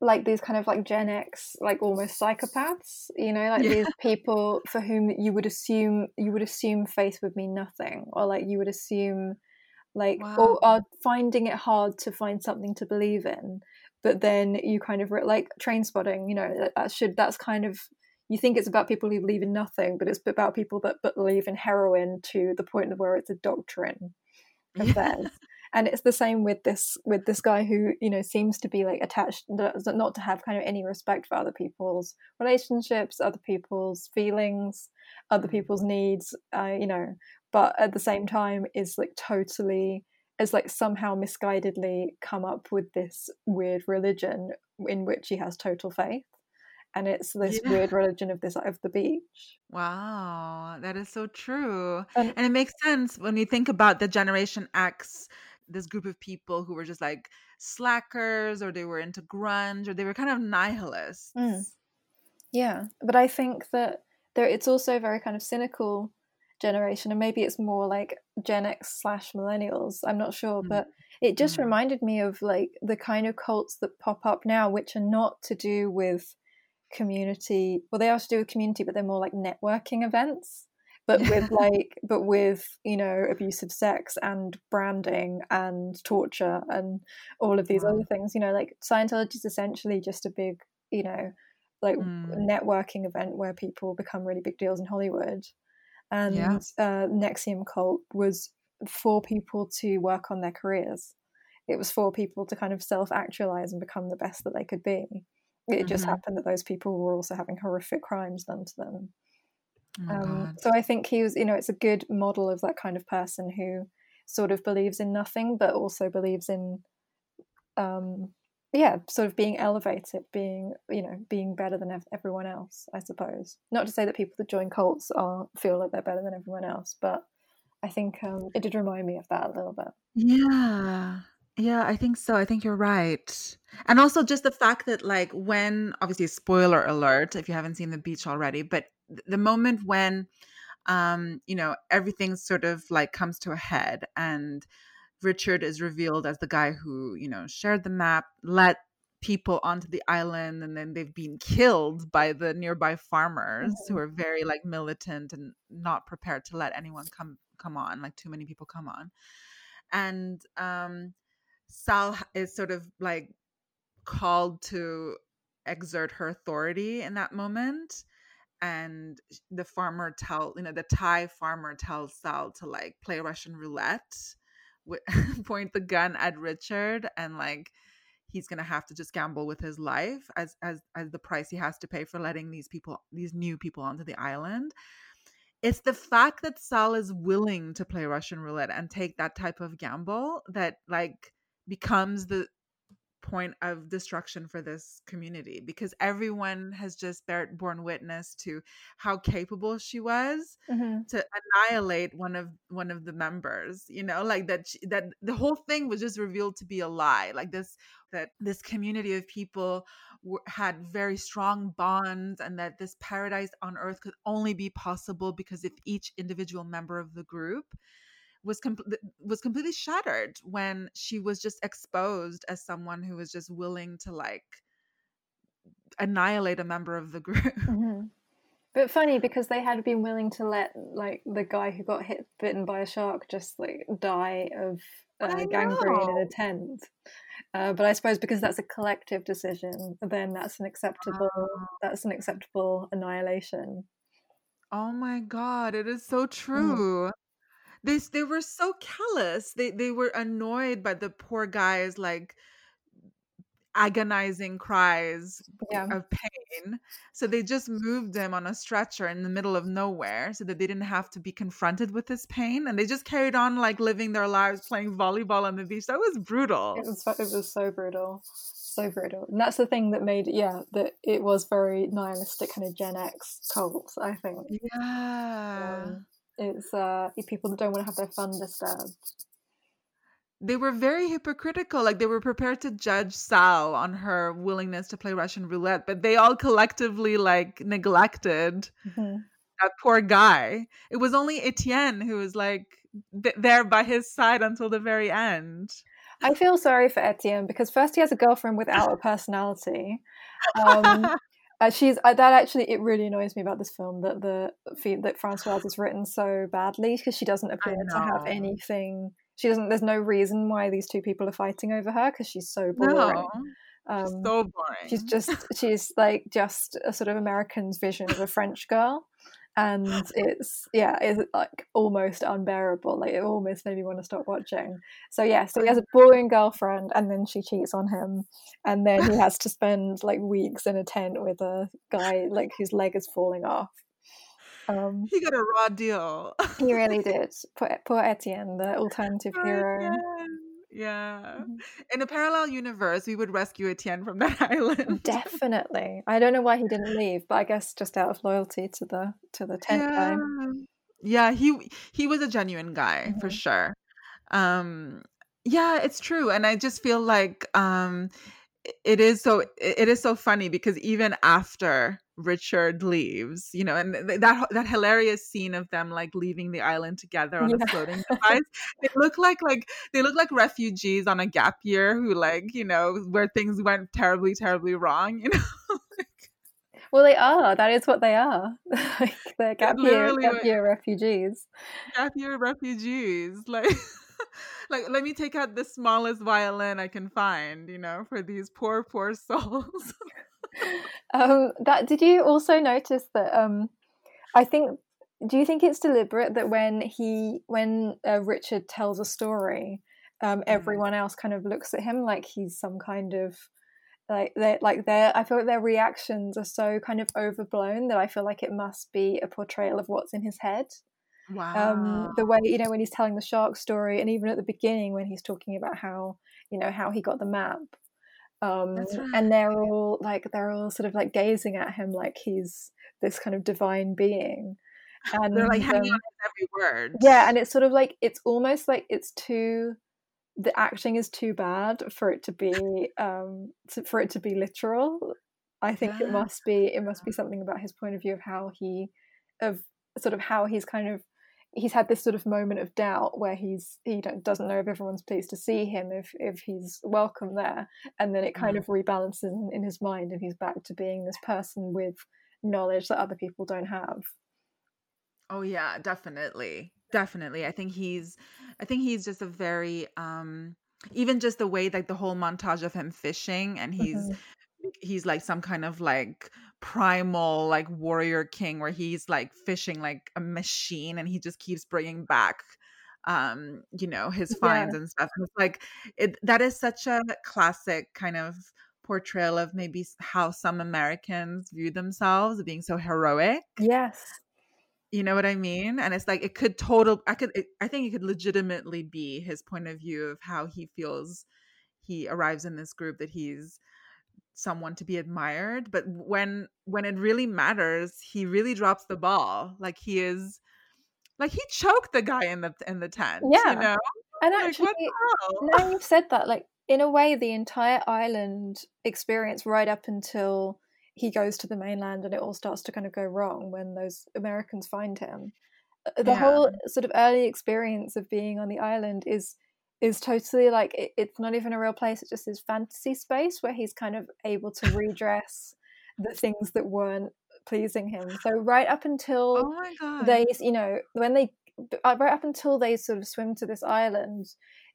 like these kind of like Gen X, like almost psychopaths, you know, like Yeah. these people for whom you would assume you would assume faith would mean nothing, or like you would assume like Wow. or are finding it hard to find something to believe in, but then you kind of re- like Trainspotting, you know, that, that should that's kind of you think it's about people who believe in nothing, but it's about people that but believe in heroin to the point of where it's a doctrine of theirs and it's the same with this with this guy who you know seems to be like attached not to have kind of any respect for other people's relationships other people's feelings other people's needs uh, you know but at the same time is like totally is like somehow misguidedly come up with this weird religion in which he has total faith and it's this Yeah. weird religion of this of the beach Wow, that is so true. And- And it makes sense when you think about the Generation X, this group of people who were just like slackers or they were into grunge or they were kind of nihilists. Mm. Yeah, but I think that there it's also a very kind of cynical generation, and maybe it's more like Gen X slash millennials. I'm not sure, Mm. but it just Mm. reminded me of like the kind of cults that pop up now, which are not to do with community. Well, they are to do with community, but they're more like networking events. But with like, but with you know, abusive sex and branding and torture and all of these Wow. other things. You know, like Scientology is essentially just a big, you know, like Mm. networking event where people become really big deals in Hollywood. And Yeah. uh, NXIVM Cult was for people to work on their careers. It was for people to kind of self actualize and become the best that they could be. It just Mhm. happened that those people were also having horrific crimes done to them. Oh Um, so I think he was, you know, it's a good model of that kind of person who sort of believes in nothing, but also believes in, um, yeah, sort of being elevated, being, you know, being better than everyone else. I suppose. Not to say that people that join cults are feel like they're better than everyone else, but I think um, it did remind me of that a little bit. Yeah. Yeah, I think so. I think you're right. And also just the fact that like when obviously spoiler alert if you haven't seen the beach already, but th- the moment when um you know everything sort of like comes to a head and Richard is revealed as the guy who, you know, shared the map, let people onto the island and then they've been killed by the nearby farmers who are very like militant and not prepared to let anyone come come on, like too many people come on. And um Sal is sort of like called to exert her authority in that moment and the farmer tell you know the thai farmer tells sal to like play russian roulette point the gun at richard and like he's gonna have to just gamble with his life as as as the price he has to pay for letting these people these new people onto the island. It's the fact that sal is willing to play russian roulette and take that type of gamble that like becomes the point of destruction for this community because everyone has just bear, borne witness to how capable she was Mm-hmm. to annihilate one of one of the members you know like that she, that the whole thing was just revealed to be a lie like this that this community of people were, had very strong bonds and that this paradise on earth could only be possible because if each individual member of the group was com- was completely shattered when she was just exposed as someone who was just willing to like annihilate a member of the group. hmm But funny because they had been willing to let like the guy who got hit bitten by a shark just like die of uh, gangrene in a tent. Uh, but I suppose because that's a collective decision, then that's an acceptable Oh. that's an acceptable annihilation. Oh my god, it is so true. They they were so callous. They they were annoyed by the poor guy's like agonizing cries Yeah. of pain. So they just moved him on a stretcher in the middle of nowhere so that they didn't have to be confronted with his pain and they just carried on like living their lives playing volleyball on the beach. That was brutal. It was so- it was so brutal, so brutal, and that's the thing that made yeah that it was very nihilistic kind of Gen X cult. I think Yeah. um, it's uh people that don't want to have their fun disturbed. they were very hypocritical. Like they were prepared to judge Sal on her willingness to play Russian roulette, but they all collectively like neglected Mhm. that poor guy. It was only Etienne who was like th- there by his side until the very end. I feel sorry for Etienne because first he has a girlfriend without a personality. Um, uh, she's uh, that actually it really annoys me about this film that the that Francoise is written so badly because she doesn't appear to have anything. She doesn't. There's no reason why these two people are fighting over her because she's so boring. No. Um, she's so boring. She's just she's like just a sort of American's vision of a French girl and it's yeah it's like almost unbearable. Like it almost made me want to stop watching. So yeah so he has a boring girlfriend and then she cheats on him. And then he has to spend like weeks in a tent with a guy like whose leg is falling off. Um, he got a raw deal. he really did. Poor, poor etienne the alternative hero yeah. Mm-hmm. In a parallel universe, we would rescue Etienne from that island. Definitely. I don't know why he didn't leave, but I guess just out of loyalty to the to the tent yeah. guy. Yeah, he he was a genuine guy mm-hmm. for sure. Um yeah, it's true. And I just feel like um it is so it is so funny because even after Richard leaves, you know, and that that hilarious scene of them like leaving the island together on yeah. a floating device. they look like like they look like refugees on a gap year who like you know where things went terribly terribly wrong. You know. well, they are. That is what they are. like they're gap year gap year refugees. Gap year refugees, like. like let me take out the smallest violin I can find, you know, for these poor, poor souls um, that did you also notice that? Um, I think. Do you think it's deliberate that when he when uh, Richard tells a story, um, mm. everyone else kind of looks at him like he's some kind of like they like their I feel like their reactions are so kind of overblown that I feel like it must be a portrayal of what's in his head. Wow. Um, the way you know when he's telling the shark story, and even at the beginning when he's talking about how you know how he got the map, um, right. and they're all like they're all sort of like gazing at him like he's this kind of divine being and they're like hanging um, every word yeah and it's sort of like it's almost like it's too the acting is too bad for it to be um to, for it to be literal i think yeah. it must be it must be something about his point of view of how he of sort of how he's kind of he's had this sort of moment of doubt where he's he doesn't know if everyone's pleased to see him if if he's welcome there and then it kind mm. of rebalances in, in, his mind and he's back to being this person with knowledge that other people don't have. Oh yeah definitely definitely. I think he's i think he's just a very um even just the way like the whole montage of him fishing and he's mm-hmm he's like some kind of like primal like warrior king where he's like fishing like a machine and he just keeps bringing back um you know his finds yeah. and stuff and it's like it that is such a classic kind of portrayal of maybe how some americans view themselves being so heroic. Yes. You know what i mean? And it's like it could total i could it, i think it could legitimately be his point of view of how he feels he arrives in this group that he's someone to be admired but when when it really matters he really drops the ball like he is like he choked the guy in the in the tent yeah you know? and actually now you've said that like in a way the entire island experience right up until he goes to the mainland and it all starts to kind of go wrong when those americans find him. Uh, the yeah. whole sort of early experience of being on the island is is totally like it, it's not even a real place it's just his fantasy space where he's kind of able to redress the things that weren't pleasing him so right up until oh they you know when they uh, right up until they sort of swim to this island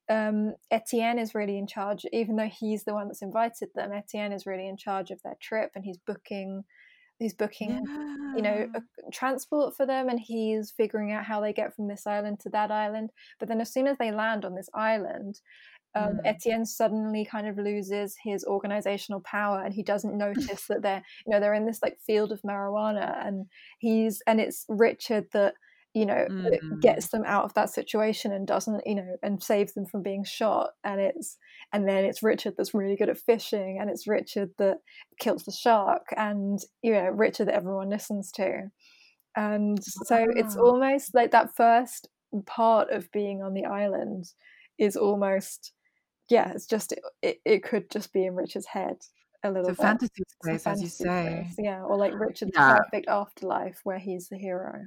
um, Etienne is really in charge, even though he's the one that's invited them. Etienne is really in charge of their trip, and he's booking he's booking yeah. you know transport for them and he's figuring out how they get from this island to that island but then as soon as they land on this island um, mm. Etienne suddenly kind of loses his organizational power and he doesn't notice that they're you know they're in this like field of marijuana and he's and it's Richard that you know mm. gets them out of that situation and doesn't you know and saves them from being shot and it's and then it's richard that's really good at fishing and it's richard that kills the shark and you know richard that everyone listens to. And so it's almost like that first part of being on the island is almost yeah it's just it, it, it could just be in richard's head a little a bit. fantasy space, as you say. space, Yeah, or like Richard's Yeah. perfect afterlife where he's the hero.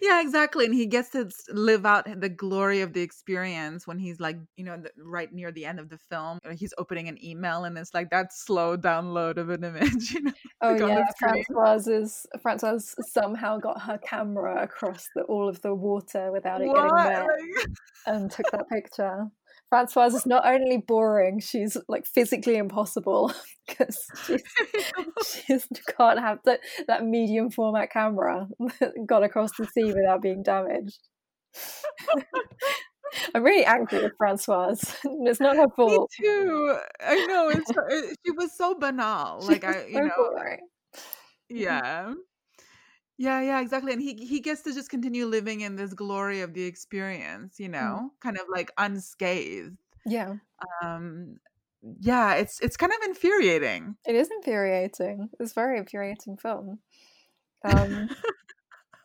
Yeah, exactly. And he gets to live out the glory of the experience when he's like, you know, right near the end of the film, uh, he's opening an email and it's like that slow download of an image, you know. Oh like yeah, screen. Francoise somehow got her camera across the, all of the water without it getting wet and took that picture. Francoise is not only boring, she's like physically impossible because she's, she can't have that, that medium format camera that got across the sea without being damaged. I'm really angry with Francoise. it's not her fault. Me too. I know it's it, she was so banal. She Like I, you so know, boring. yeah. Yeah, yeah, exactly. And he he gets to just continue living in this glory of the experience, you know, kind of like unscathed. Yeah, Um yeah, it's it's kind of infuriating. it is infuriating. It's a very infuriating film. Um,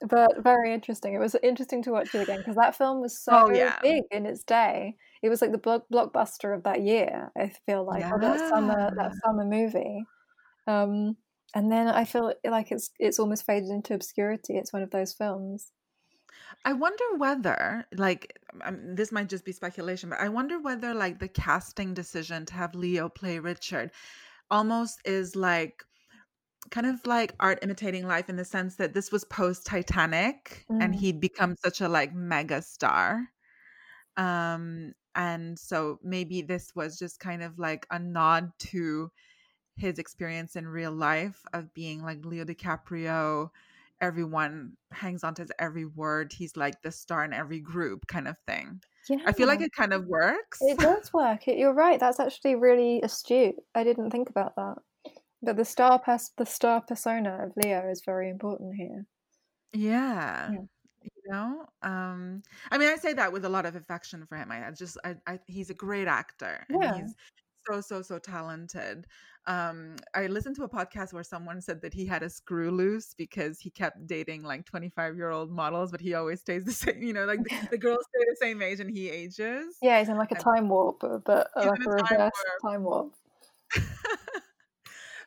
but very interesting. It was interesting to watch it again because that film was so Oh, yeah. big in its day. It was like the block blockbuster of that year. I feel like or that summer that summer movie. Um, and then I feel like it's it's almost faded into obscurity. It's one of those films. I wonder whether, like, um, this might just be speculation, but I wonder whether, like, the casting decision to have Leo play Richard almost is like kind of like art imitating life in the sense that this was post Titanic and Mm. he'd become such a like mega star. Um, and so maybe this was just kind of like a nod to his experience in real life of being like Leo DiCaprio. Everyone hangs on to his every word. He's like the star in every group kind of thing. Yeah. I feel like it kind of works. It does work. It, you're right. That's actually really astute. I didn't think about that. But the star pers- the star persona of Leo is very important here. Yeah. Yeah. You know, um, I mean, I say that with a lot of affection for him. I, just, I, I, he's a great actor, and Yeah. he's so, so, so talented. Um, I listened to a podcast where someone said that he had a screw loose because he kept dating like twenty five year old models, but he always stays the same. You know, like the, the girls stay the same age and he ages. Yeah, he's in like a time warp, but like a a time reverse warp. time warp.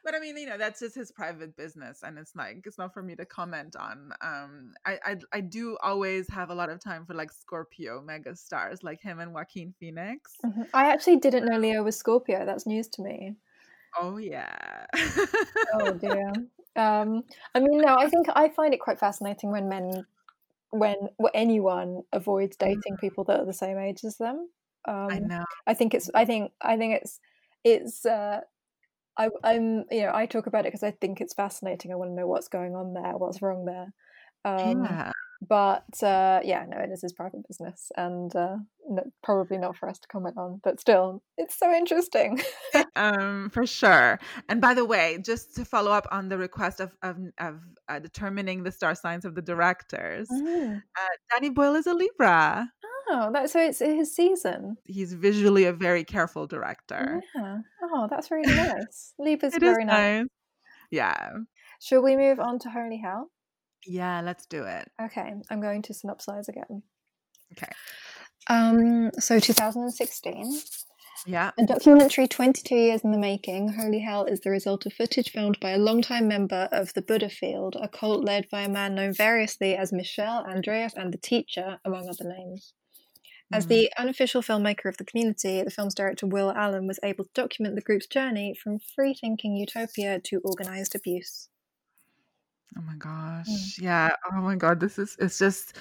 But I mean, you know, that's just his private business, and it's like it's not for me to comment on. Um, I, I I do always have a lot of time for like Scorpio mega stars like him and Joaquin Phoenix. Mhm. I actually didn't know Leo was Scorpio. That's news to me. Oh yeah. Oh dear. Um, I mean, no, I think I find it quite fascinating when men, when anyone avoids dating people that are the same age as them. Um, I know. I think it's. I think. I think it's. It's. Uh, I, I'm. You know, I talk about it because I think it's fascinating. I want to know what's going on there, what's wrong there. Um, yeah. But uh, yeah, no, this is private business, and uh, no, probably not for us to comment on. But still, it's so interesting. um for sure and by the way just to follow up on the request of of, of uh, determining the star signs of the directors Mm. uh, danny boyle is a libra Oh, that, so it's his season. he's visually a very careful director Yeah. Oh, that's really nice. Is very nice. nice yeah Shall we move on to Holy Hell? yeah let's do it Okay, I'm going to synopsize again. Okay. Um, so 2016. yeah A documentary 22 years in the making, Holy Hell is the result of footage filmed by a longtime member of the Buddha Field, a cult led by a man known variously as Michel, Andreas, and the Teacher, among other names. As Mhm. the unofficial filmmaker of the community, the film's director Will Allen was able to document the group's journey from free thinking utopia to organized abuse. oh my gosh yeah oh my god this is it's just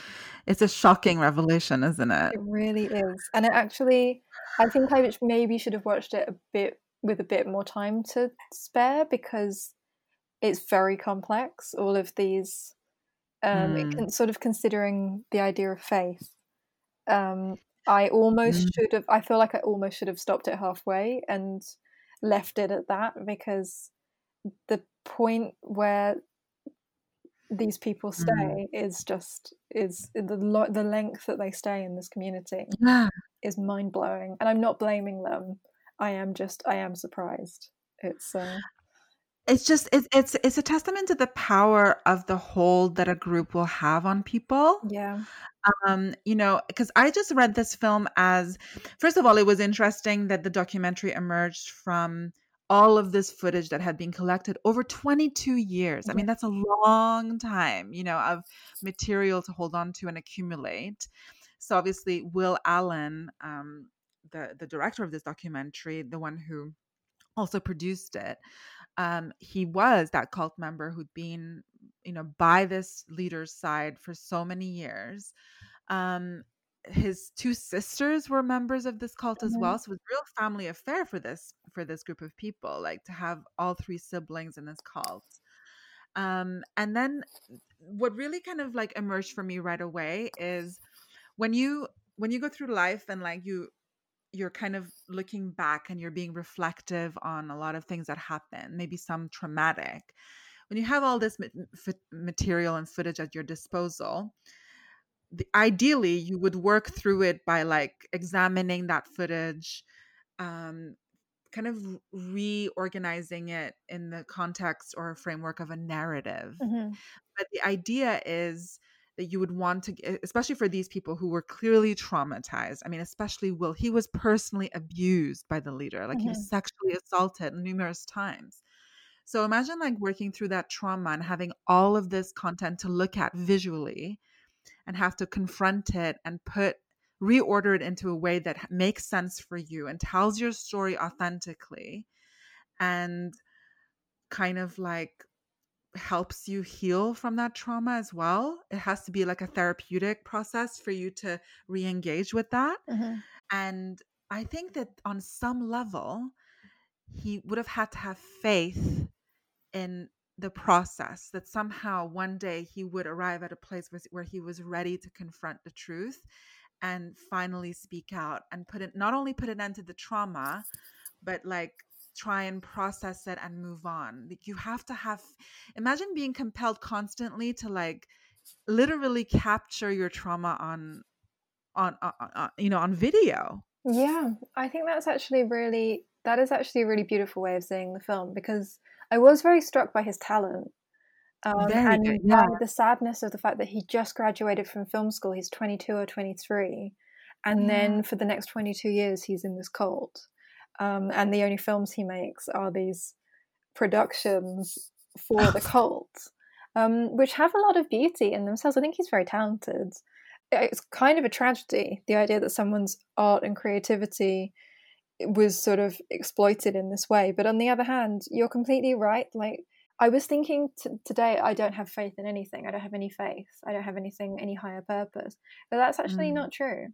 it's a shocking revelation isn't it It really is. And it actually, I think I maybe should have watched it a bit with a bit more time to spare because it's very complex. All of these, um, Mm. can, sort of considering the idea of faith. Um, I almost Mm. should have, I feel like I almost should have stopped it halfway and left it at that because the point where these people Mm. stay is just is the lo- the length that they stay in this community yeah is mind blowing, and I'm not blaming them. I am just I am surprised. It's uh, it's just it's it's it's a testament to the power of the hold that a group will have on people yeah um you know because i just read this film as first of all it was interesting that the documentary emerged from all of this footage that had been collected over 22 years. I mean, that's a long time, you know, of material to hold on to and accumulate. So obviously, Will Allen, um, the the director of this documentary, the one who also produced it, um, he was that cult member who'd been, you know, by this leader's side for so many years. Um, his two sisters were members of this cult as well so it was a real family affair for this for this group of people like to have all three siblings in this cult um and then what really kind of like emerged for me right away is when you when you go through life and like you you're kind of looking back and you're being reflective on a lot of things that happen maybe some traumatic when you have all this material and footage at your disposal the, ideally you would work through it by like examining that footage um, kind of reorganizing it in the context or framework of a narrative Mm-hmm. but the idea is that you would want to especially for these people who were clearly traumatized i mean especially will he was personally abused by the leader like he Mm-hmm. was sexually assaulted numerous times so imagine like working through that trauma and having all of this content to look at visually and have to confront it and put reorder it into a way that makes sense for you and tells your story authentically and kind of like helps you heal from that trauma as well. It has to be like a therapeutic process for you to re engage with that. Mm-hmm. And I think that on some level, he would have had to have faith in the process that somehow one day he would arrive at a place where, where he was ready to confront the truth and finally speak out and put it not only put an end to the trauma but like try and process it and move on like you have to have imagine being compelled constantly to like literally capture your trauma on on, on, on you know on video Yeah, I think that's actually really that is actually a really beautiful way of seeing the film because I was very struck by his talent. Um, and good, yeah. the sadness of the fact that he just graduated from film school. He's 22 or 23. And then for the next 22 years, he's in this cult. Um, and the only films he makes are these productions for the cult, um, which have a lot of beauty in themselves. I think he's very talented. It's kind of a tragedy, the idea that someone's art and creativity was sort of exploited in this way. But on the other hand, you're completely right. Like, I was thinking t- today, I don't have faith in anything. I don't have any faith. I don't have anything, any higher purpose. But that's actually Mm. not true.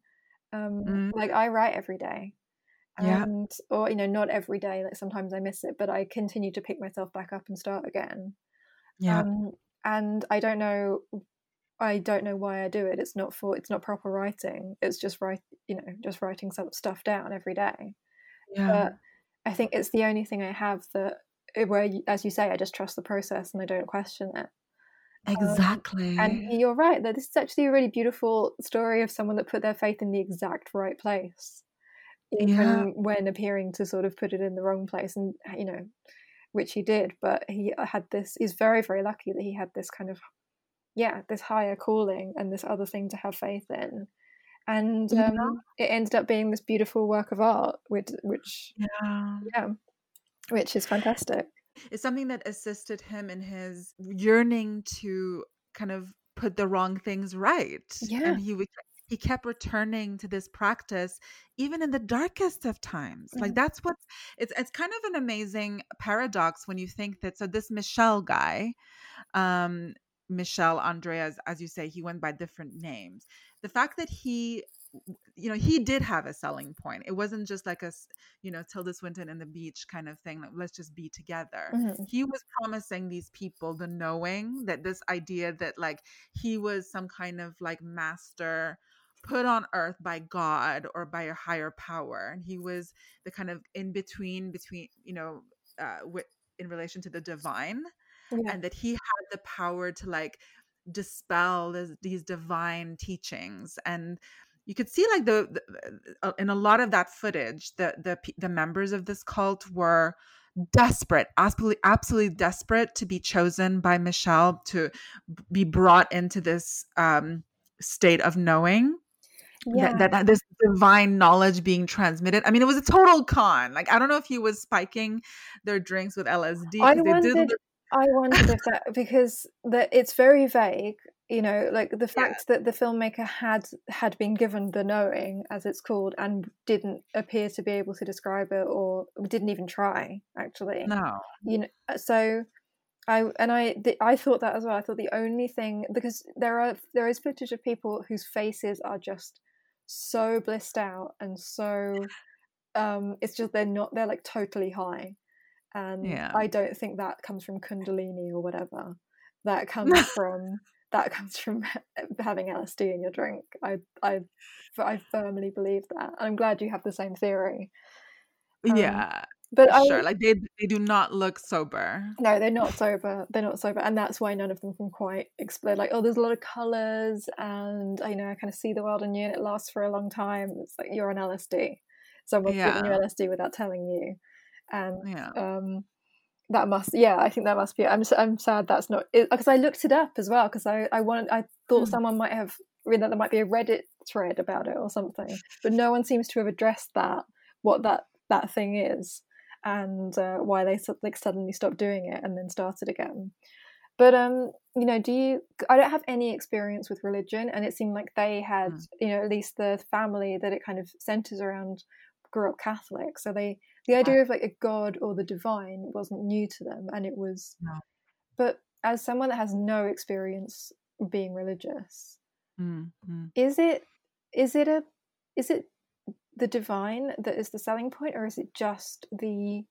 Um, Mm. Like, I write every day. Yeah. And, or, you know, not every day. Like, sometimes I miss it, but I continue to pick myself back up and start again. yeah Um, and I don't know. I don't know why I do it. It's not for. It's not proper writing. It's just write. You know, just writing some stuff down every day yeah but I think it's the only thing I have that eh, where, as you say, I just trust the process and I don't question it. exactly And you're right that this is actually a really beautiful story of someone that put their faith in the exact right place, even Yeah. when appearing to sort of put it in the wrong place, and you know, which he did. But he had this. He's very, very lucky that he had this kind of, yeah, this higher calling and this other thing to have faith in. And Yeah. um, it ended up being this beautiful work of art, which, which yeah yeah, which is fantastic. it's something that assisted him in his yearning to kind of put the wrong things right Yeah. and he would he kept returning to this practice even in the darkest of times like Mhm. that's what it's it's kind of an amazing paradox when you think that so this Michel guy um Michel andre as, you say he went by different names the fact that he you know he did have a selling point it wasn't just like a you know tilda swinton and the beach kind of thing like let's just be together Mhm. he was promising these people the knowing that this idea that like he was some kind of like master put on earth by god or by a higher power and he was the kind of in between between you know uh with in relation to the divine Yeah. and that he had the power to like dispel this, these divine teachings and you could see like the, the uh, in a lot of that footage the the the members of this cult were desperate absolutely absolutely desperate to be chosen by Michel to be brought into this um state of knowing Yeah. that, that this divine knowledge being transmitted. I mean, it was a total con. Like I don't know if he was spiking their drinks with LSD. I 'cause they did wondered. I wondered if that because that it's very vague. You know, like the fact that the filmmaker had had been given the knowing, as it's called, and didn't appear to be able to describe it, or didn't even try. Actually, no. you know uh, so i and i the, i thought that as well i thought the only thing because there are there is footage of people whose faces are just so blissed out and so um it's just they're not they're like totally high and Yeah. i don't think that comes from kundalini or whatever that comes from that comes from having lsd in your drink i i i firmly believe that And i'm glad you have the same theory Um, yeah. But I, sure. Like they they do not look sober. No, they're not sober. They're not sober, and that's why none of them can quite explain. Like, oh, there's a lot of colors, and you know, I kind of see the world in you, and it lasts for a long time. It's like you're on LSD. Someone's giving you Yeah. LSD without telling you, and Yeah. um, that must, yeah, I think that must be. I'm I'm sad that's not because I looked it up as well because I I wanted I thought Hmm. someone might have read that there might be a Reddit thread about it or something, but no one seems to have addressed that what that that thing is and uh, why they like suddenly stopped doing it and then started again. But um, you know, do you? I don't have any experience with religion, and it seemed like they had, Mm. you know, at least the family that it kind of centers around grew up Catholic, so they the idea of like a god or the divine wasn't new to them, and it was. No. But as someone that has no experience being religious, Mm, mm. is it is it a is it the divine that is the selling point, or is it just the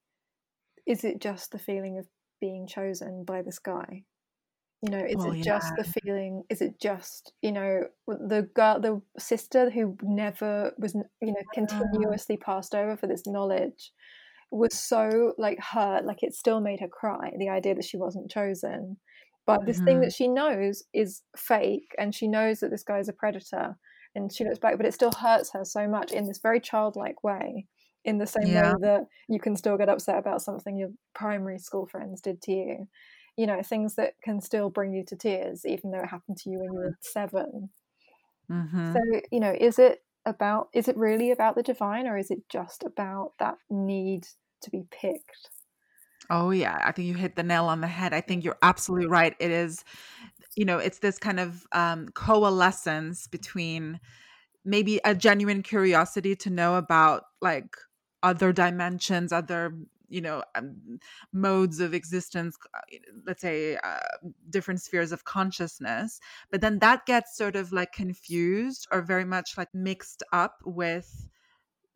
is it just the feeling of being chosen by this guy? You know, is Oh, it just the feeling? Is it just you know the girl, the sister who never was you know continuously passed over for this knowledge was so like hurt, like it still made her cry. The idea that she wasn't chosen, but this thing Mhm. that she knows is fake, and she knows that this guy is a predator, and she looks back, but it still hurts her so much in this very childlike way. In the same Yeah. way that you can still get upset about something your primary school friends did to you, you know, things that can still bring you to tears, even though it happened to you when you were seven. Mhm. So, you know, is it about, is it really about the divine or is it just about that need to be picked? Oh yeah, I think you hit the nail on the head. I think you're absolutely right. It is, you know, it's this kind of um, coalescence between maybe a genuine curiosity to know about like other dimensions, other you know um, modes of existence uh, let's say uh, different spheres of consciousness. But then that gets sort of like confused or very much like mixed up with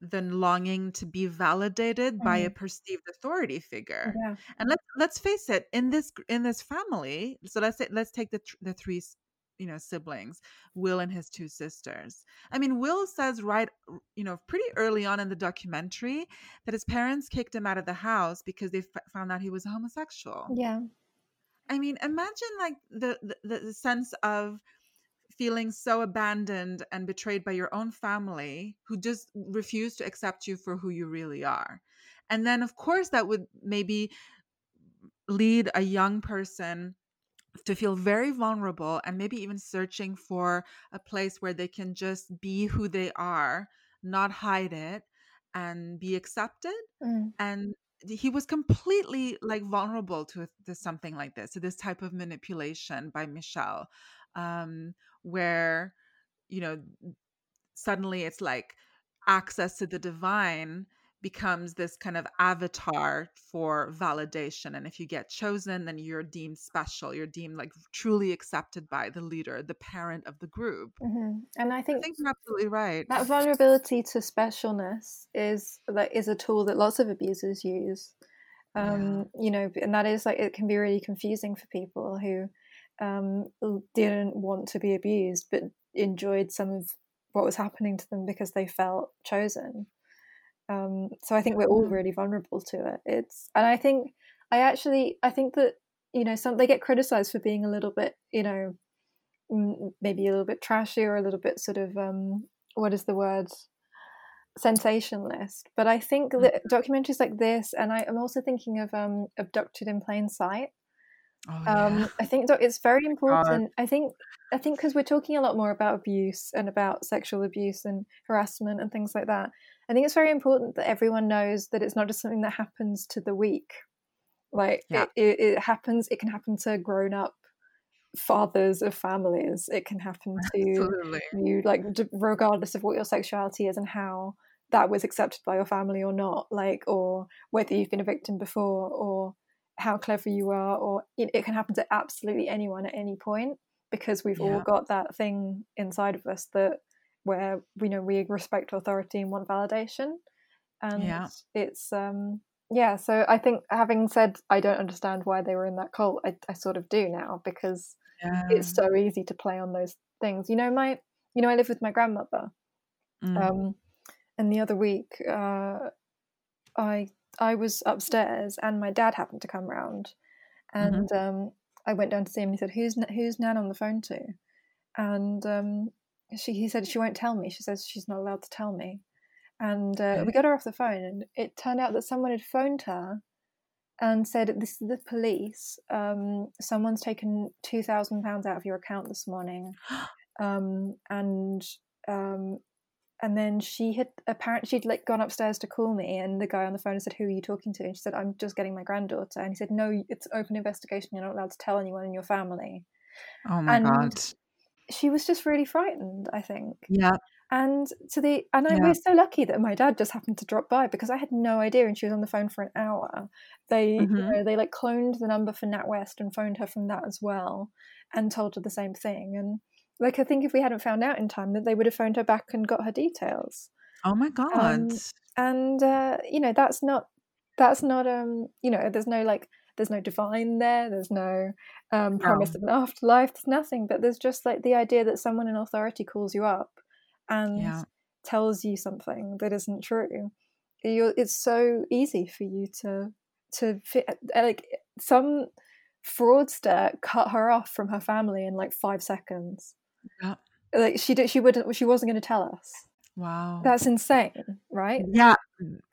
the longing to be validated by a mm-hmm. perceived authority figure Yeah. and let's let's face it in this in this family so let's say let's take the the three you know siblings will and his two sisters i mean will says right you know pretty early on in the documentary that his parents kicked him out of the house because they f- found out he was a homosexual Yeah. i mean imagine like the, the the sense of feeling so abandoned and betrayed by your own family who just refuse to accept you for who you really are and then of course that would maybe lead a young person to feel very vulnerable and maybe even searching for a place where they can just be who they are, not hide it, and be accepted. Mm. And he was completely like vulnerable to, to something like this, to this type of manipulation by Michel, um, where, you know, suddenly it's like access to the divine becomes this kind of avatar for validation and if you get chosen then you're deemed special you're deemed like truly accepted by the leader the parent of the group. Hmm And I think, i think you're absolutely right. that vulnerability to specialness is like is a tool that lots of abusers use. Um you know and that is like it can be really confusing for people who um didn't want to be abused but enjoyed some of what was happening to them because they felt chosen. Um so i think we're all Mhm. really vulnerable to it. It's and i think i actually i think that you know some they get criticized for being a little bit you know mm, maybe a little bit trashy or a little bit sort of um what is the word? Sensationalist. But i think that documentaries like this and I, i'm also thinking of um abducted in plain sight oh, um yeah. i think doc- it's very important i think I think because we're talking a lot more about abuse and about sexual abuse and harassment and things like that, I think it's very important that everyone knows that it's not just something that happens to the weak. Like Yeah. it, it, it happens, it can happen to grown up fathers of families. It can happen to Absolutely. you, like regardless of what your sexuality is and how that was accepted by your family or not, like or whether you've been a victim before or how clever you are, or it, it can happen to absolutely anyone at any point because we've all got that thing inside of us that where we know we respect authority and want validation and Yeah. it's um yeah so i think having said i don't understand why they were in that cult i, I sort of do now because Yeah. it's so easy to play on those things you know my you know i live with my grandmother Mm. um and the other week uh i i was upstairs and my dad happened to come round and um i went down to see him. And he said who's who's nan on the phone to? And um she he said she won't tell me. She says she's not allowed to tell me. And uh, we got her off the phone and it turned out that someone had phoned her and said this is the police. Um someone's taken 2000 pounds out of your account this morning. Um and um and then she had apparently she'd like gone upstairs to call me and the guy on the phone said who are you talking to and she said i'm just getting my granddaughter and he said no it's open investigation you're not allowed to tell anyone in your family oh my and god. she was just really frightened i think Yeah. and to the and I Yeah. was so lucky that my dad just happened to drop by because I had no idea and she was on the phone for an hour. They you Mhm. know, they like cloned the number for NatWest and phoned her from that as well and told her the same thing. And like I think if we hadn't found out in time that they would have phoned her back and got her details. Oh my god. Um, And uh, you know, that's not that's not um you know, there's no like there's no divine there, there's no um promise No. of an afterlife, there's nothing, but there's just like the idea that someone in authority calls you up and Yeah. tells you something that isn't true. You're, it's so easy for you to to fit like some fraudster cut her off from her family in like five seconds. Yeah. Like she did, she wouldn't, she wasn't going to tell us. Wow. That's insane, right? Yeah.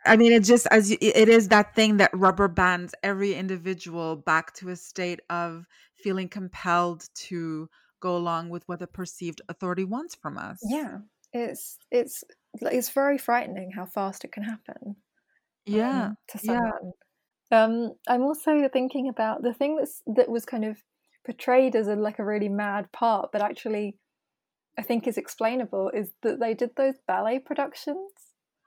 I mean, it just as you, it is that thing that rubber bands every individual back to a state of feeling compelled to go along with what the perceived authority wants from us. Yeah, it's it's it's very frightening how fast it can happen. Yeah. um, to yeah. someone. Um, I'm also thinking about the thing that's that was kind of portrayed as a like a really mad part, but actually, I think is explainable. Is that they did those ballet productions,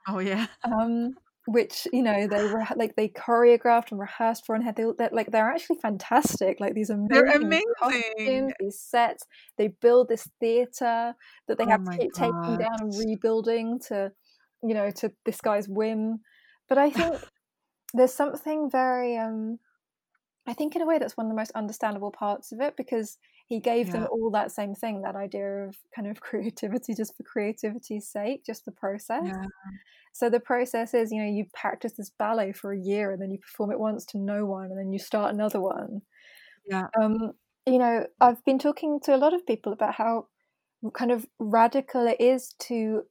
Oh yeah. um, which you know they were like they choreographed and rehearsed for and had they, they're, like they're actually fantastic. Like these amazing, They're amazing. costumes, these sets. They build this theater that they Oh have to keep taking down and rebuilding to, you know, to this guy's whim. But I think there's something very um I think in a way that's one of the most understandable parts of it because he gave them all that same thing, that idea of kind of creativity just for creativity's sake, just the process. Yeah. So the process is, you know, you practice this ballet for a year and then you perform it once to no one and then you start another one. Yeah. Um, you know, I've been talking to a lot of people about how kind of radical it is to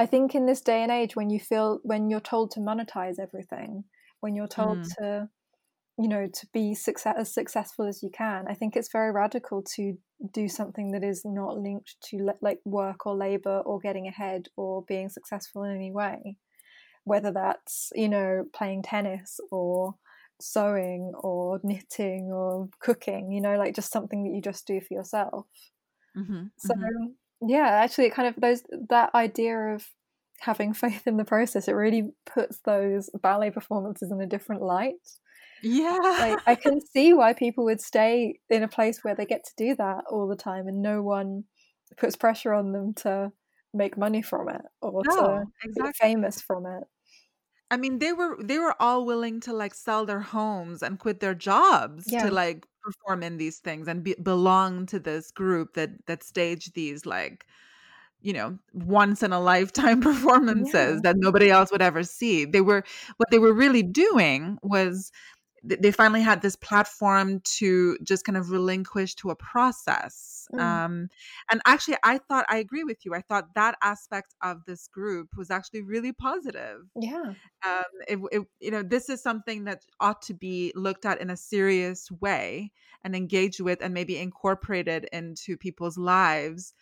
I think in this day and age when you feel when you're told to monetize everything, when you're told Mm. to you know to be success as successful as you can, I think it's very radical to do something that is not linked to le- like work or labor or getting ahead or being successful in any way. Whether that's, you know, playing tennis or sewing or knitting or cooking, you know, like just something that you just do for yourself. Mm-hmm. So yeah, actually, it kind of those that idea of having faith in the process it really puts those ballet performances in a different light. Yeah. Like I can see why people would stay in a place where they get to do that all the time, and no one puts pressure on them to make money from it or to no, get famous from it. I mean, they were they were all willing to like sell their homes and quit their jobs Yeah. to like perform in these things and be, belong to this group that that stage these like you know once in a lifetime performances Yeah. that nobody else would ever see. They were what they were really doing was they finally had this platform to just kind of relinquish to a process mm. um, and actually i thought i agree with you i thought that aspect of this group was actually really positive yeah um, it, it, you know this is something that ought to be looked at in a serious way and engaged with and maybe incorporated into people's lives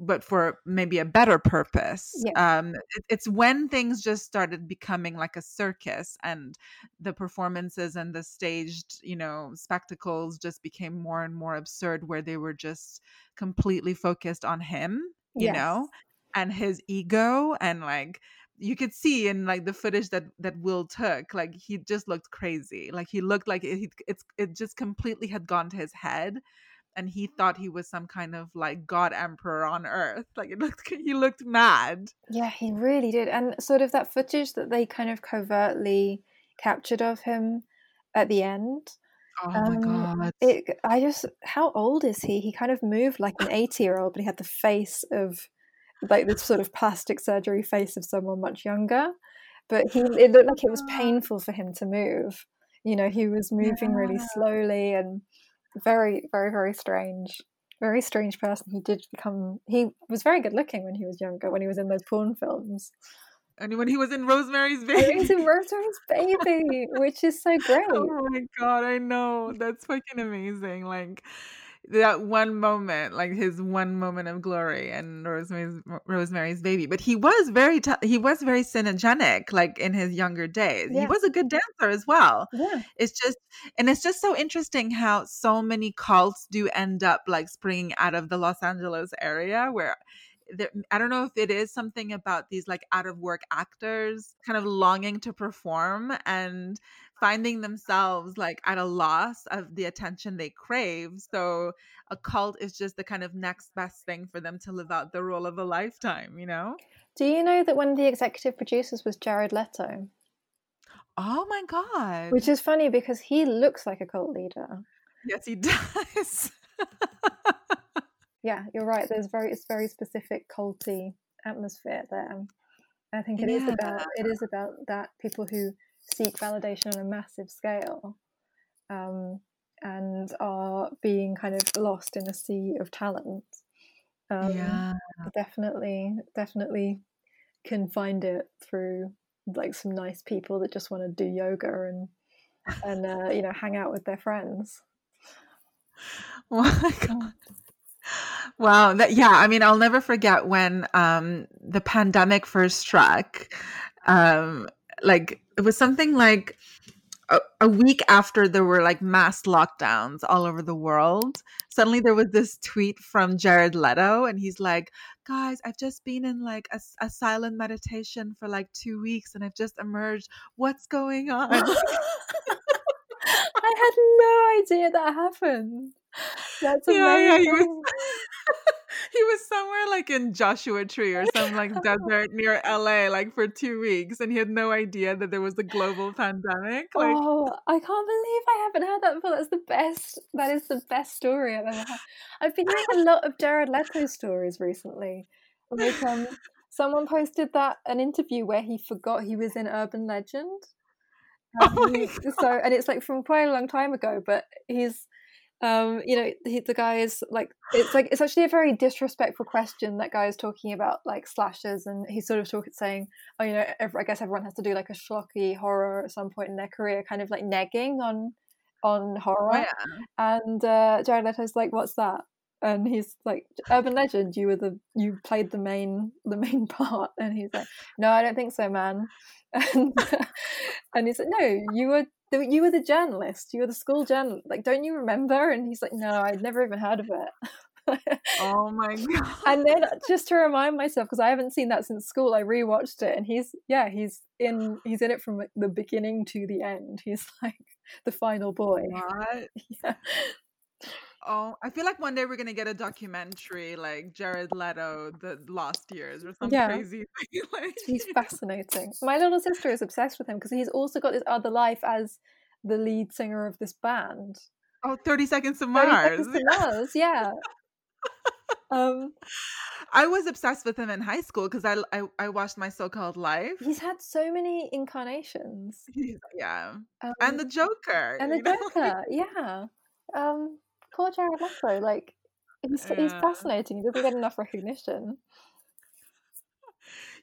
but for maybe a better purpose. Yeah. Um, it, it's when things just started becoming like a circus and the performances and the staged, you know, spectacles just became more and more absurd, where they were just completely focused on him, you yes. know, and his ego and like you could see in like the footage that that Will took, like he just looked crazy. Like he looked like it, it's it just completely had gone to his head and he thought he was some kind of like god emperor on earth. Like it looked he looked mad. Yeah he really did and sort of that footage that they kind of covertly captured of him at the end oh um, my god. it, i just how old is he? He kind of moved like an 80 year old but he had the face of like this sort of plastic surgery face of someone much younger but he it looked like it was painful for him to move. You know he was moving yeah. really slowly and very, very, very strange. Very strange person. He did become. He was very good looking when he was younger. When he was in those porn films. And when he was in Rosemary's Baby. He was in Rosemary's Baby, which is so oh great. Oh my god, I know. That's fucking amazing. Like that one moment, like his one moment of glory and Rosemary's Rosemary's Baby. But he was very t- he was very cinegenic, like in his younger days. Yeah. He was a good dancer as well. Yeah, it's just and it's just so interesting how so many cults do end up like springing out of the Los Angeles area where I don't know if it is something about these like out of work actors kind of longing to perform and finding themselves like at a loss of the attention they crave. So a cult is just the kind of next best thing for them to live out the role of a lifetime, you know? Do you know that one of the executive producers was Jared Leto? Oh my god. Which is funny because he looks like a cult leader. Yes, he does. yeah, you're right. There's very it's very specific culty atmosphere there. I think it yeah. is about it is about that people who seek validation on a massive scale um, and are being kind of lost in a sea of talent. Um, yeah, definitely, definitely can find it through like some nice people that just want to do yoga and and uh, you know hang out with their friends. Oh my god. Wow, that, yeah, I mean, I'll never forget when um, the pandemic first struck. Um, like it was something like a, a, week after there were like mass lockdowns all over the world suddenly there was this tweet from jared leto and he's like guys i've just been in like a, a silent meditation for like two weeks and i've just emerged. What's going on? I had no idea that happened. That's amazing yeah, yeah, he was somewhere like in Joshua Tree or some like desert near LA, like for two weeks, and he had no idea that there was a global pandemic. Like, oh, I can't believe I haven't heard that before. That's the best. That is the best story I've ever had. I've been hearing a lot of Jared Leto stories recently. Like, um, someone posted that an interview where he forgot he was in Urban Legend. Um, oh so, and it's like from quite a long time ago, but he's um you know he, the guy is like it's like it's actually a very disrespectful question that guy is talking about like slashes and he's sort of talking saying oh you know every, i guess everyone has to do like a schlocky horror at some point in their career kind of like negging on on horror. Yeah. and uh jared leto's like what's that? And he's like urban legend you were the you played the main the main part. And he's like no i don't think so man. And and he said no you were you were the journalist you were the school journalist like don't you remember? And he's like no i'd never even heard of it. Oh my god. And then uh, just to remind myself because i haven't seen that since school i rewatched it and he's yeah he's in he's in it from the beginning to the end. He's like the final boy. What? yeah Oh, I feel like one day we're gonna get a documentary like Jared Leto, the last Years, or some yeah. crazy thing. like, he's fascinating. My little sister is obsessed with him because he's also got this other life as the lead singer of this band. Oh, 30 Seconds to Mars. 30 Seconds to Mars, yeah. um, I was obsessed with him in high school because I, I I watched my so-called life. he's had so many incarnations. yeah, Um, and the Joker. and the know? Joker, yeah. Um, poor Jared Leto, like he's he's fascinating. He doesn't get enough recognition.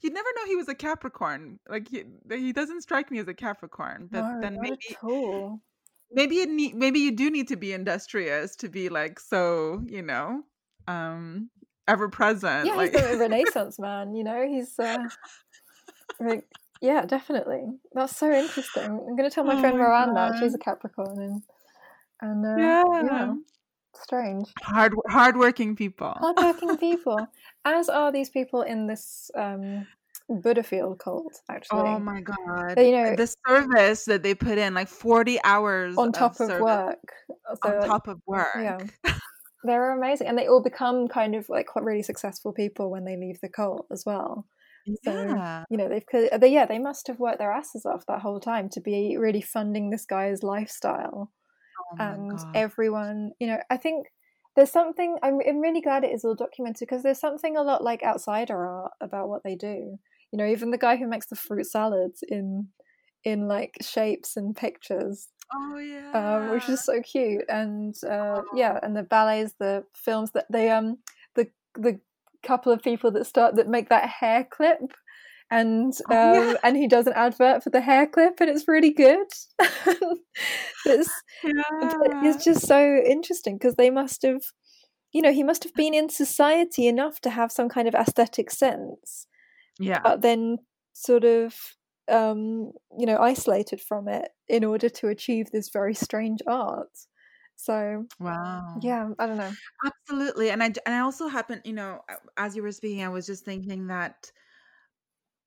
You'd never know he was a Capricorn. Like he he doesn't strike me as a Capricorn. But no, then maybe all. maybe it need maybe you do need to be industrious to be like so you know um ever present. Yeah, like he's a Renaissance man. You know, he's uh, like, yeah, definitely. That's so interesting. I'm gonna tell my Oh friend my Miranda. She's a Capricorn, and and uh, yeah. yeah, strange. hard hardworking people. hardworking people, as are these people in this um, Buddhafield cult. Actually, Oh my god! They, you know- the service that they put in, like forty hours on top of, service work. So, on like, top of work. yeah. they're amazing, and they all become kind of like quite really successful people when they leave the cult as well. So, yeah. You know, they've they yeah they must have worked their asses off that whole time to be really funding this guy's lifestyle. Oh and God. everyone you know i think there's something I'm, I'm really glad it is all documented because there's something a lot like outsider art about what they do you know even the guy who makes the fruit salads in in like shapes and pictures oh yeah. um, which is so cute and uh, yeah and the ballets the films that they um the the couple of people that start that make that hair clip and um, Oh, yeah. and he does an advert for the hair clip and it's really good it's yeah. it's just so interesting because they must have you know he must have been in society enough to have some kind of aesthetic sense yeah. but then sort of um you know isolated from it in order to achieve this very strange art so wow. yeah i don't know Absolutely. And I and I also happen, you know, as you were speaking, I was just thinking that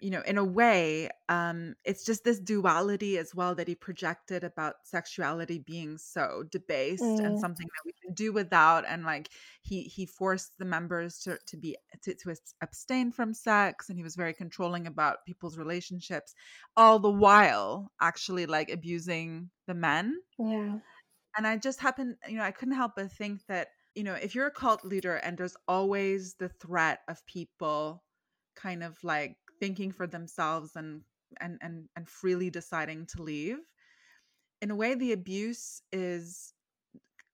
you know, in a way, um it's just this duality as well that he projected about sexuality being so debased and Mm. something that we can do without and like he he forced the members to to be to, to abstain from sex and he was very controlling about people's relationships all the while actually like abusing the men yeah and i just happened you know i couldn't help but think that you know if you're a cult leader and there's always the threat of people kind of like thinking for themselves and and and, and freely deciding to leave in a way the abuse is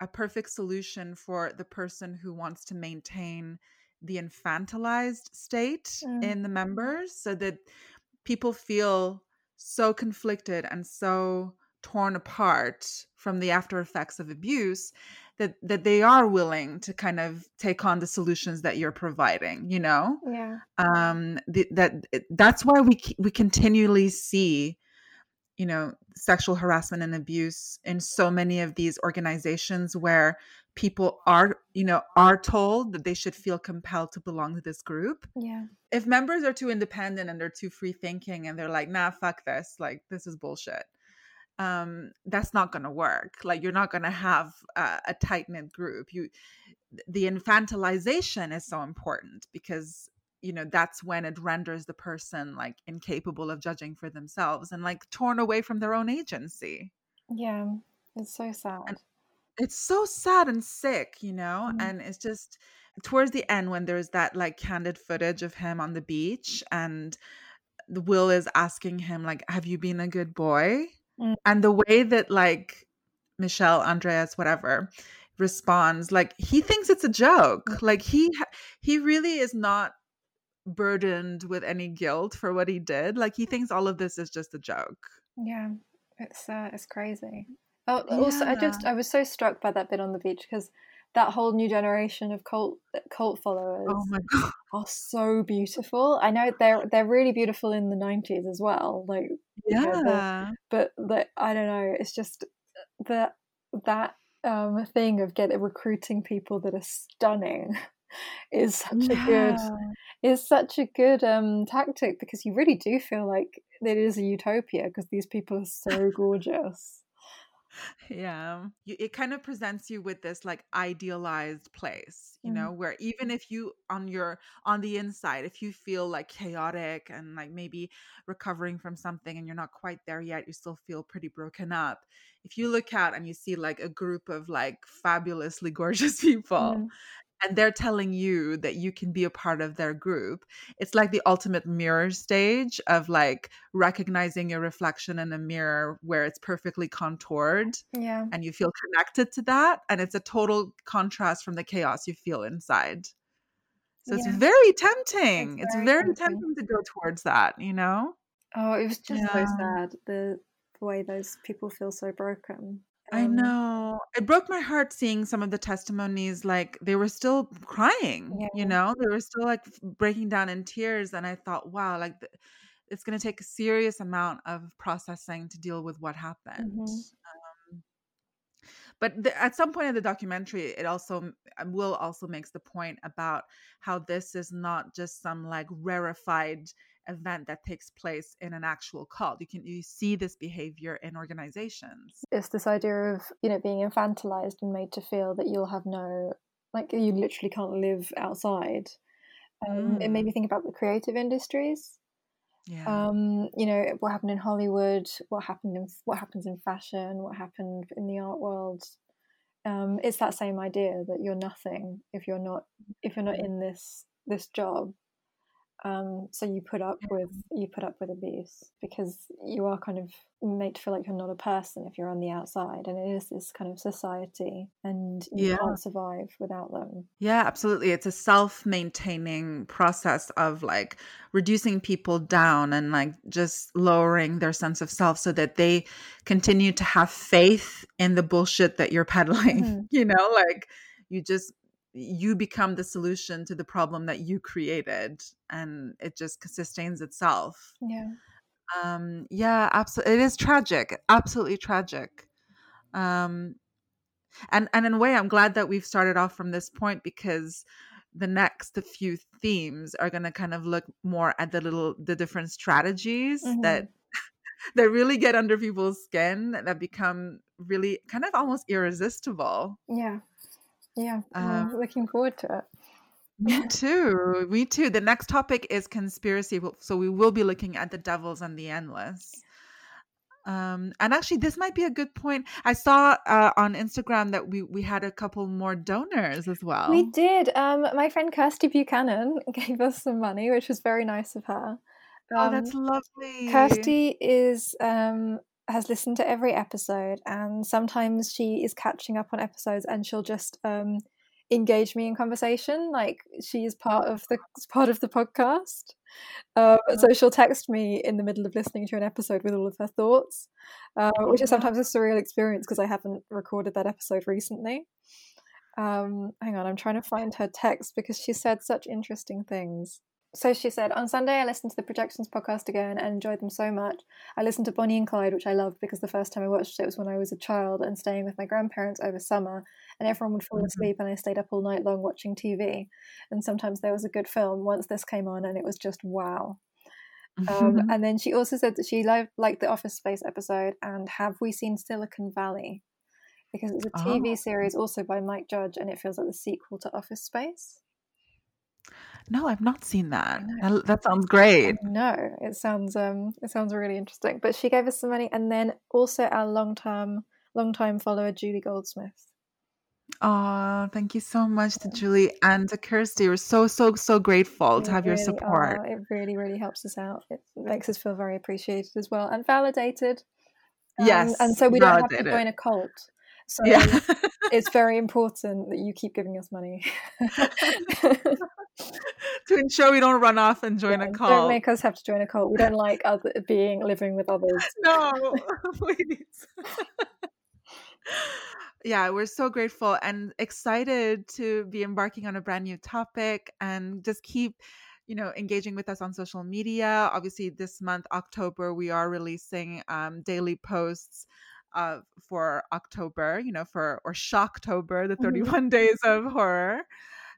a perfect solution for the person who wants to maintain the infantilized state Mm. in the members so that people feel so conflicted and so torn apart from the after effects of abuse that that they are willing to kind of take on the solutions that you're providing you know? Yeah. Um the, that that's why we we continually see you know sexual harassment and abuse in so many of these organizations where people are you know are told that they should feel compelled to belong to this group. Yeah. If members are too independent and they're too free thinking and they're like nah fuck this. Like this is bullshit um that's not going to work. Like you're not going to have a, a tight knit group. You the infantilization is so important because you know that's when it renders the person like incapable of judging for themselves and like torn away from their own agency. Yeah it's so sad. it's so sad and sick you know? Mhm. and it's just towards the end when there's that like candid footage of him on the beach and will is asking him like have you been a good boy Mm. and the way that like Michel andreas whatever responds like he thinks it's a joke like he he really is not burdened with any guilt for what he did like he thinks all of this is just a joke Yeah, it's uh, it's crazy. Oh, also, I just I was so struck by that bit on the beach because that whole new generation of cult cult followers oh my god are so beautiful. I know they're they're really beautiful in the nineties as well. Like, you know, the- yeah but like I don't know, it's just that that um thing of getting recruiting people that are stunning is such a good is such a good um tactic because you really do feel like it is a utopia because these people are so gorgeous. Yeah you, it kind of presents you with this like idealized place you Mm. know where even if you on your on the inside if you feel like chaotic and like maybe recovering from something and you're not quite there yet you still feel pretty broken up if you look out and you see like a group of like fabulously gorgeous people Mm. And they're telling you that you can be a part of their group it's like the ultimate mirror stage of like recognizing your reflection in a mirror where it's perfectly contoured Yeah. and you feel connected to that and it's a total contrast from the chaos you feel inside so it's very tempting it's, very very, tempting. tempting to go towards that you know Oh, it was just so sad the, the way those people feel so broken. I Um, know. It broke my heart seeing some of the testimonies. Like they were still crying, Yeah. you know, they were still like breaking down in tears. And I thought, wow, like th- it's going to take a serious amount of processing to deal with what happened. Mhm. Um, but the, at some point in the documentary, it also uh, will also makes the point about how this is not just some like rarefied event that takes place in an actual cult. You can you see this behavior in organizations. It's this idea of, you know, being infantilized and made to feel that you'll have no, like, you literally can't live outside. Um, It made Mm. me think about the creative industries. Yeah. um, you know what happened in Hollywood, what happened in what happens in fashion, what happened in the art world. Um, it's that same idea that you're nothing if you're not if you're not in this this job. Um, so you put up with you put up with abuse because you are kind of made to feel like you're not a person if you're on the outside, and it is this kind of society, and you Yeah. can't survive without them. Yeah, absolutely. It's a self-maintaining process of like reducing people down and like just lowering their sense of self so that they continue to have faith in the bullshit that you're peddling. Mhm. You know, like you just you become the solution to the problem that you created and it just sustains itself. Yeah. Um yeah, absolutely. It is tragic. Absolutely tragic. Um and and in a way i'm glad that we've started off from this point because the next few themes are going to kind of look more at the little the different strategies that that really get under people's skin that become really kind of almost irresistible Yeah. Yeah. Um, looking forward to it. me too me too the next topic is conspiracy so we will be looking at the devils and the endless um and actually this might be a good point i saw uh, on instagram that we we had a couple more donors as well We did. Um, my friend Kirsty Buchanan gave us some money, which was very nice of her. oh that's Um, lovely Kirsty is um, has listened to every episode, and sometimes she is catching up on episodes, and she'll just um, engage me in conversation. Like she is part of the part of the podcast. Um, so she'll text me in the middle of listening to an episode with all of her thoughts, uh, which is sometimes a surreal experience because I haven't recorded that episode recently. Um, hang on, I'm trying to find her text because she said such interesting things. So she said, On Sunday, I listened to the Projections podcast again and enjoyed them so much. I listened to Bonnie and Clyde, which I loved because the first time I watched it was when I was a child and staying with my grandparents over summer, and everyone would fall Mhm. asleep, and I stayed up all night long watching TV. And sometimes there was a good film. Once this came on, and it was just wow. Um, and then she also said that she li- liked the Office Space episode and Have We Seen Silicon Valley? Because it's a TV Oh. series also by Mike Judge and it feels like the sequel to Office Space. No i've not seen that that, that sounds great No, it sounds um it sounds really interesting. But she gave us some money and then also our long term long time follower Julie Goldsmith. oh thank you so much to julie and to kirsty we're so so so grateful to We have your support are. It really, really helps us out. It makes us feel very appreciated as well and validated. Um, yes and so we don't have to join a cult. So yeah it's very important that you keep giving us money. to ensure we don't run off and join Yeah, a cult. Don't make us have to join a cult. We don't like other being living with others. no please yeah we're so grateful and excited to be embarking on a brand new topic and just keep you know engaging with us on social media obviously this month october we are releasing um, daily posts uh, for october you know for or shocktober the Mhm. 31 days of horror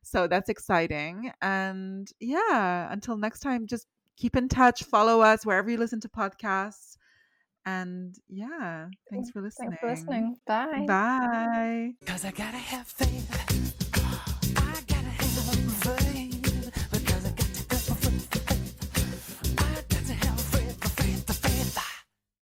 so that's exciting and yeah until next time just keep in touch follow us wherever you listen to podcasts and yeah thanks for listening Thanks for listening. Bye. bye Cause I gotta have faith.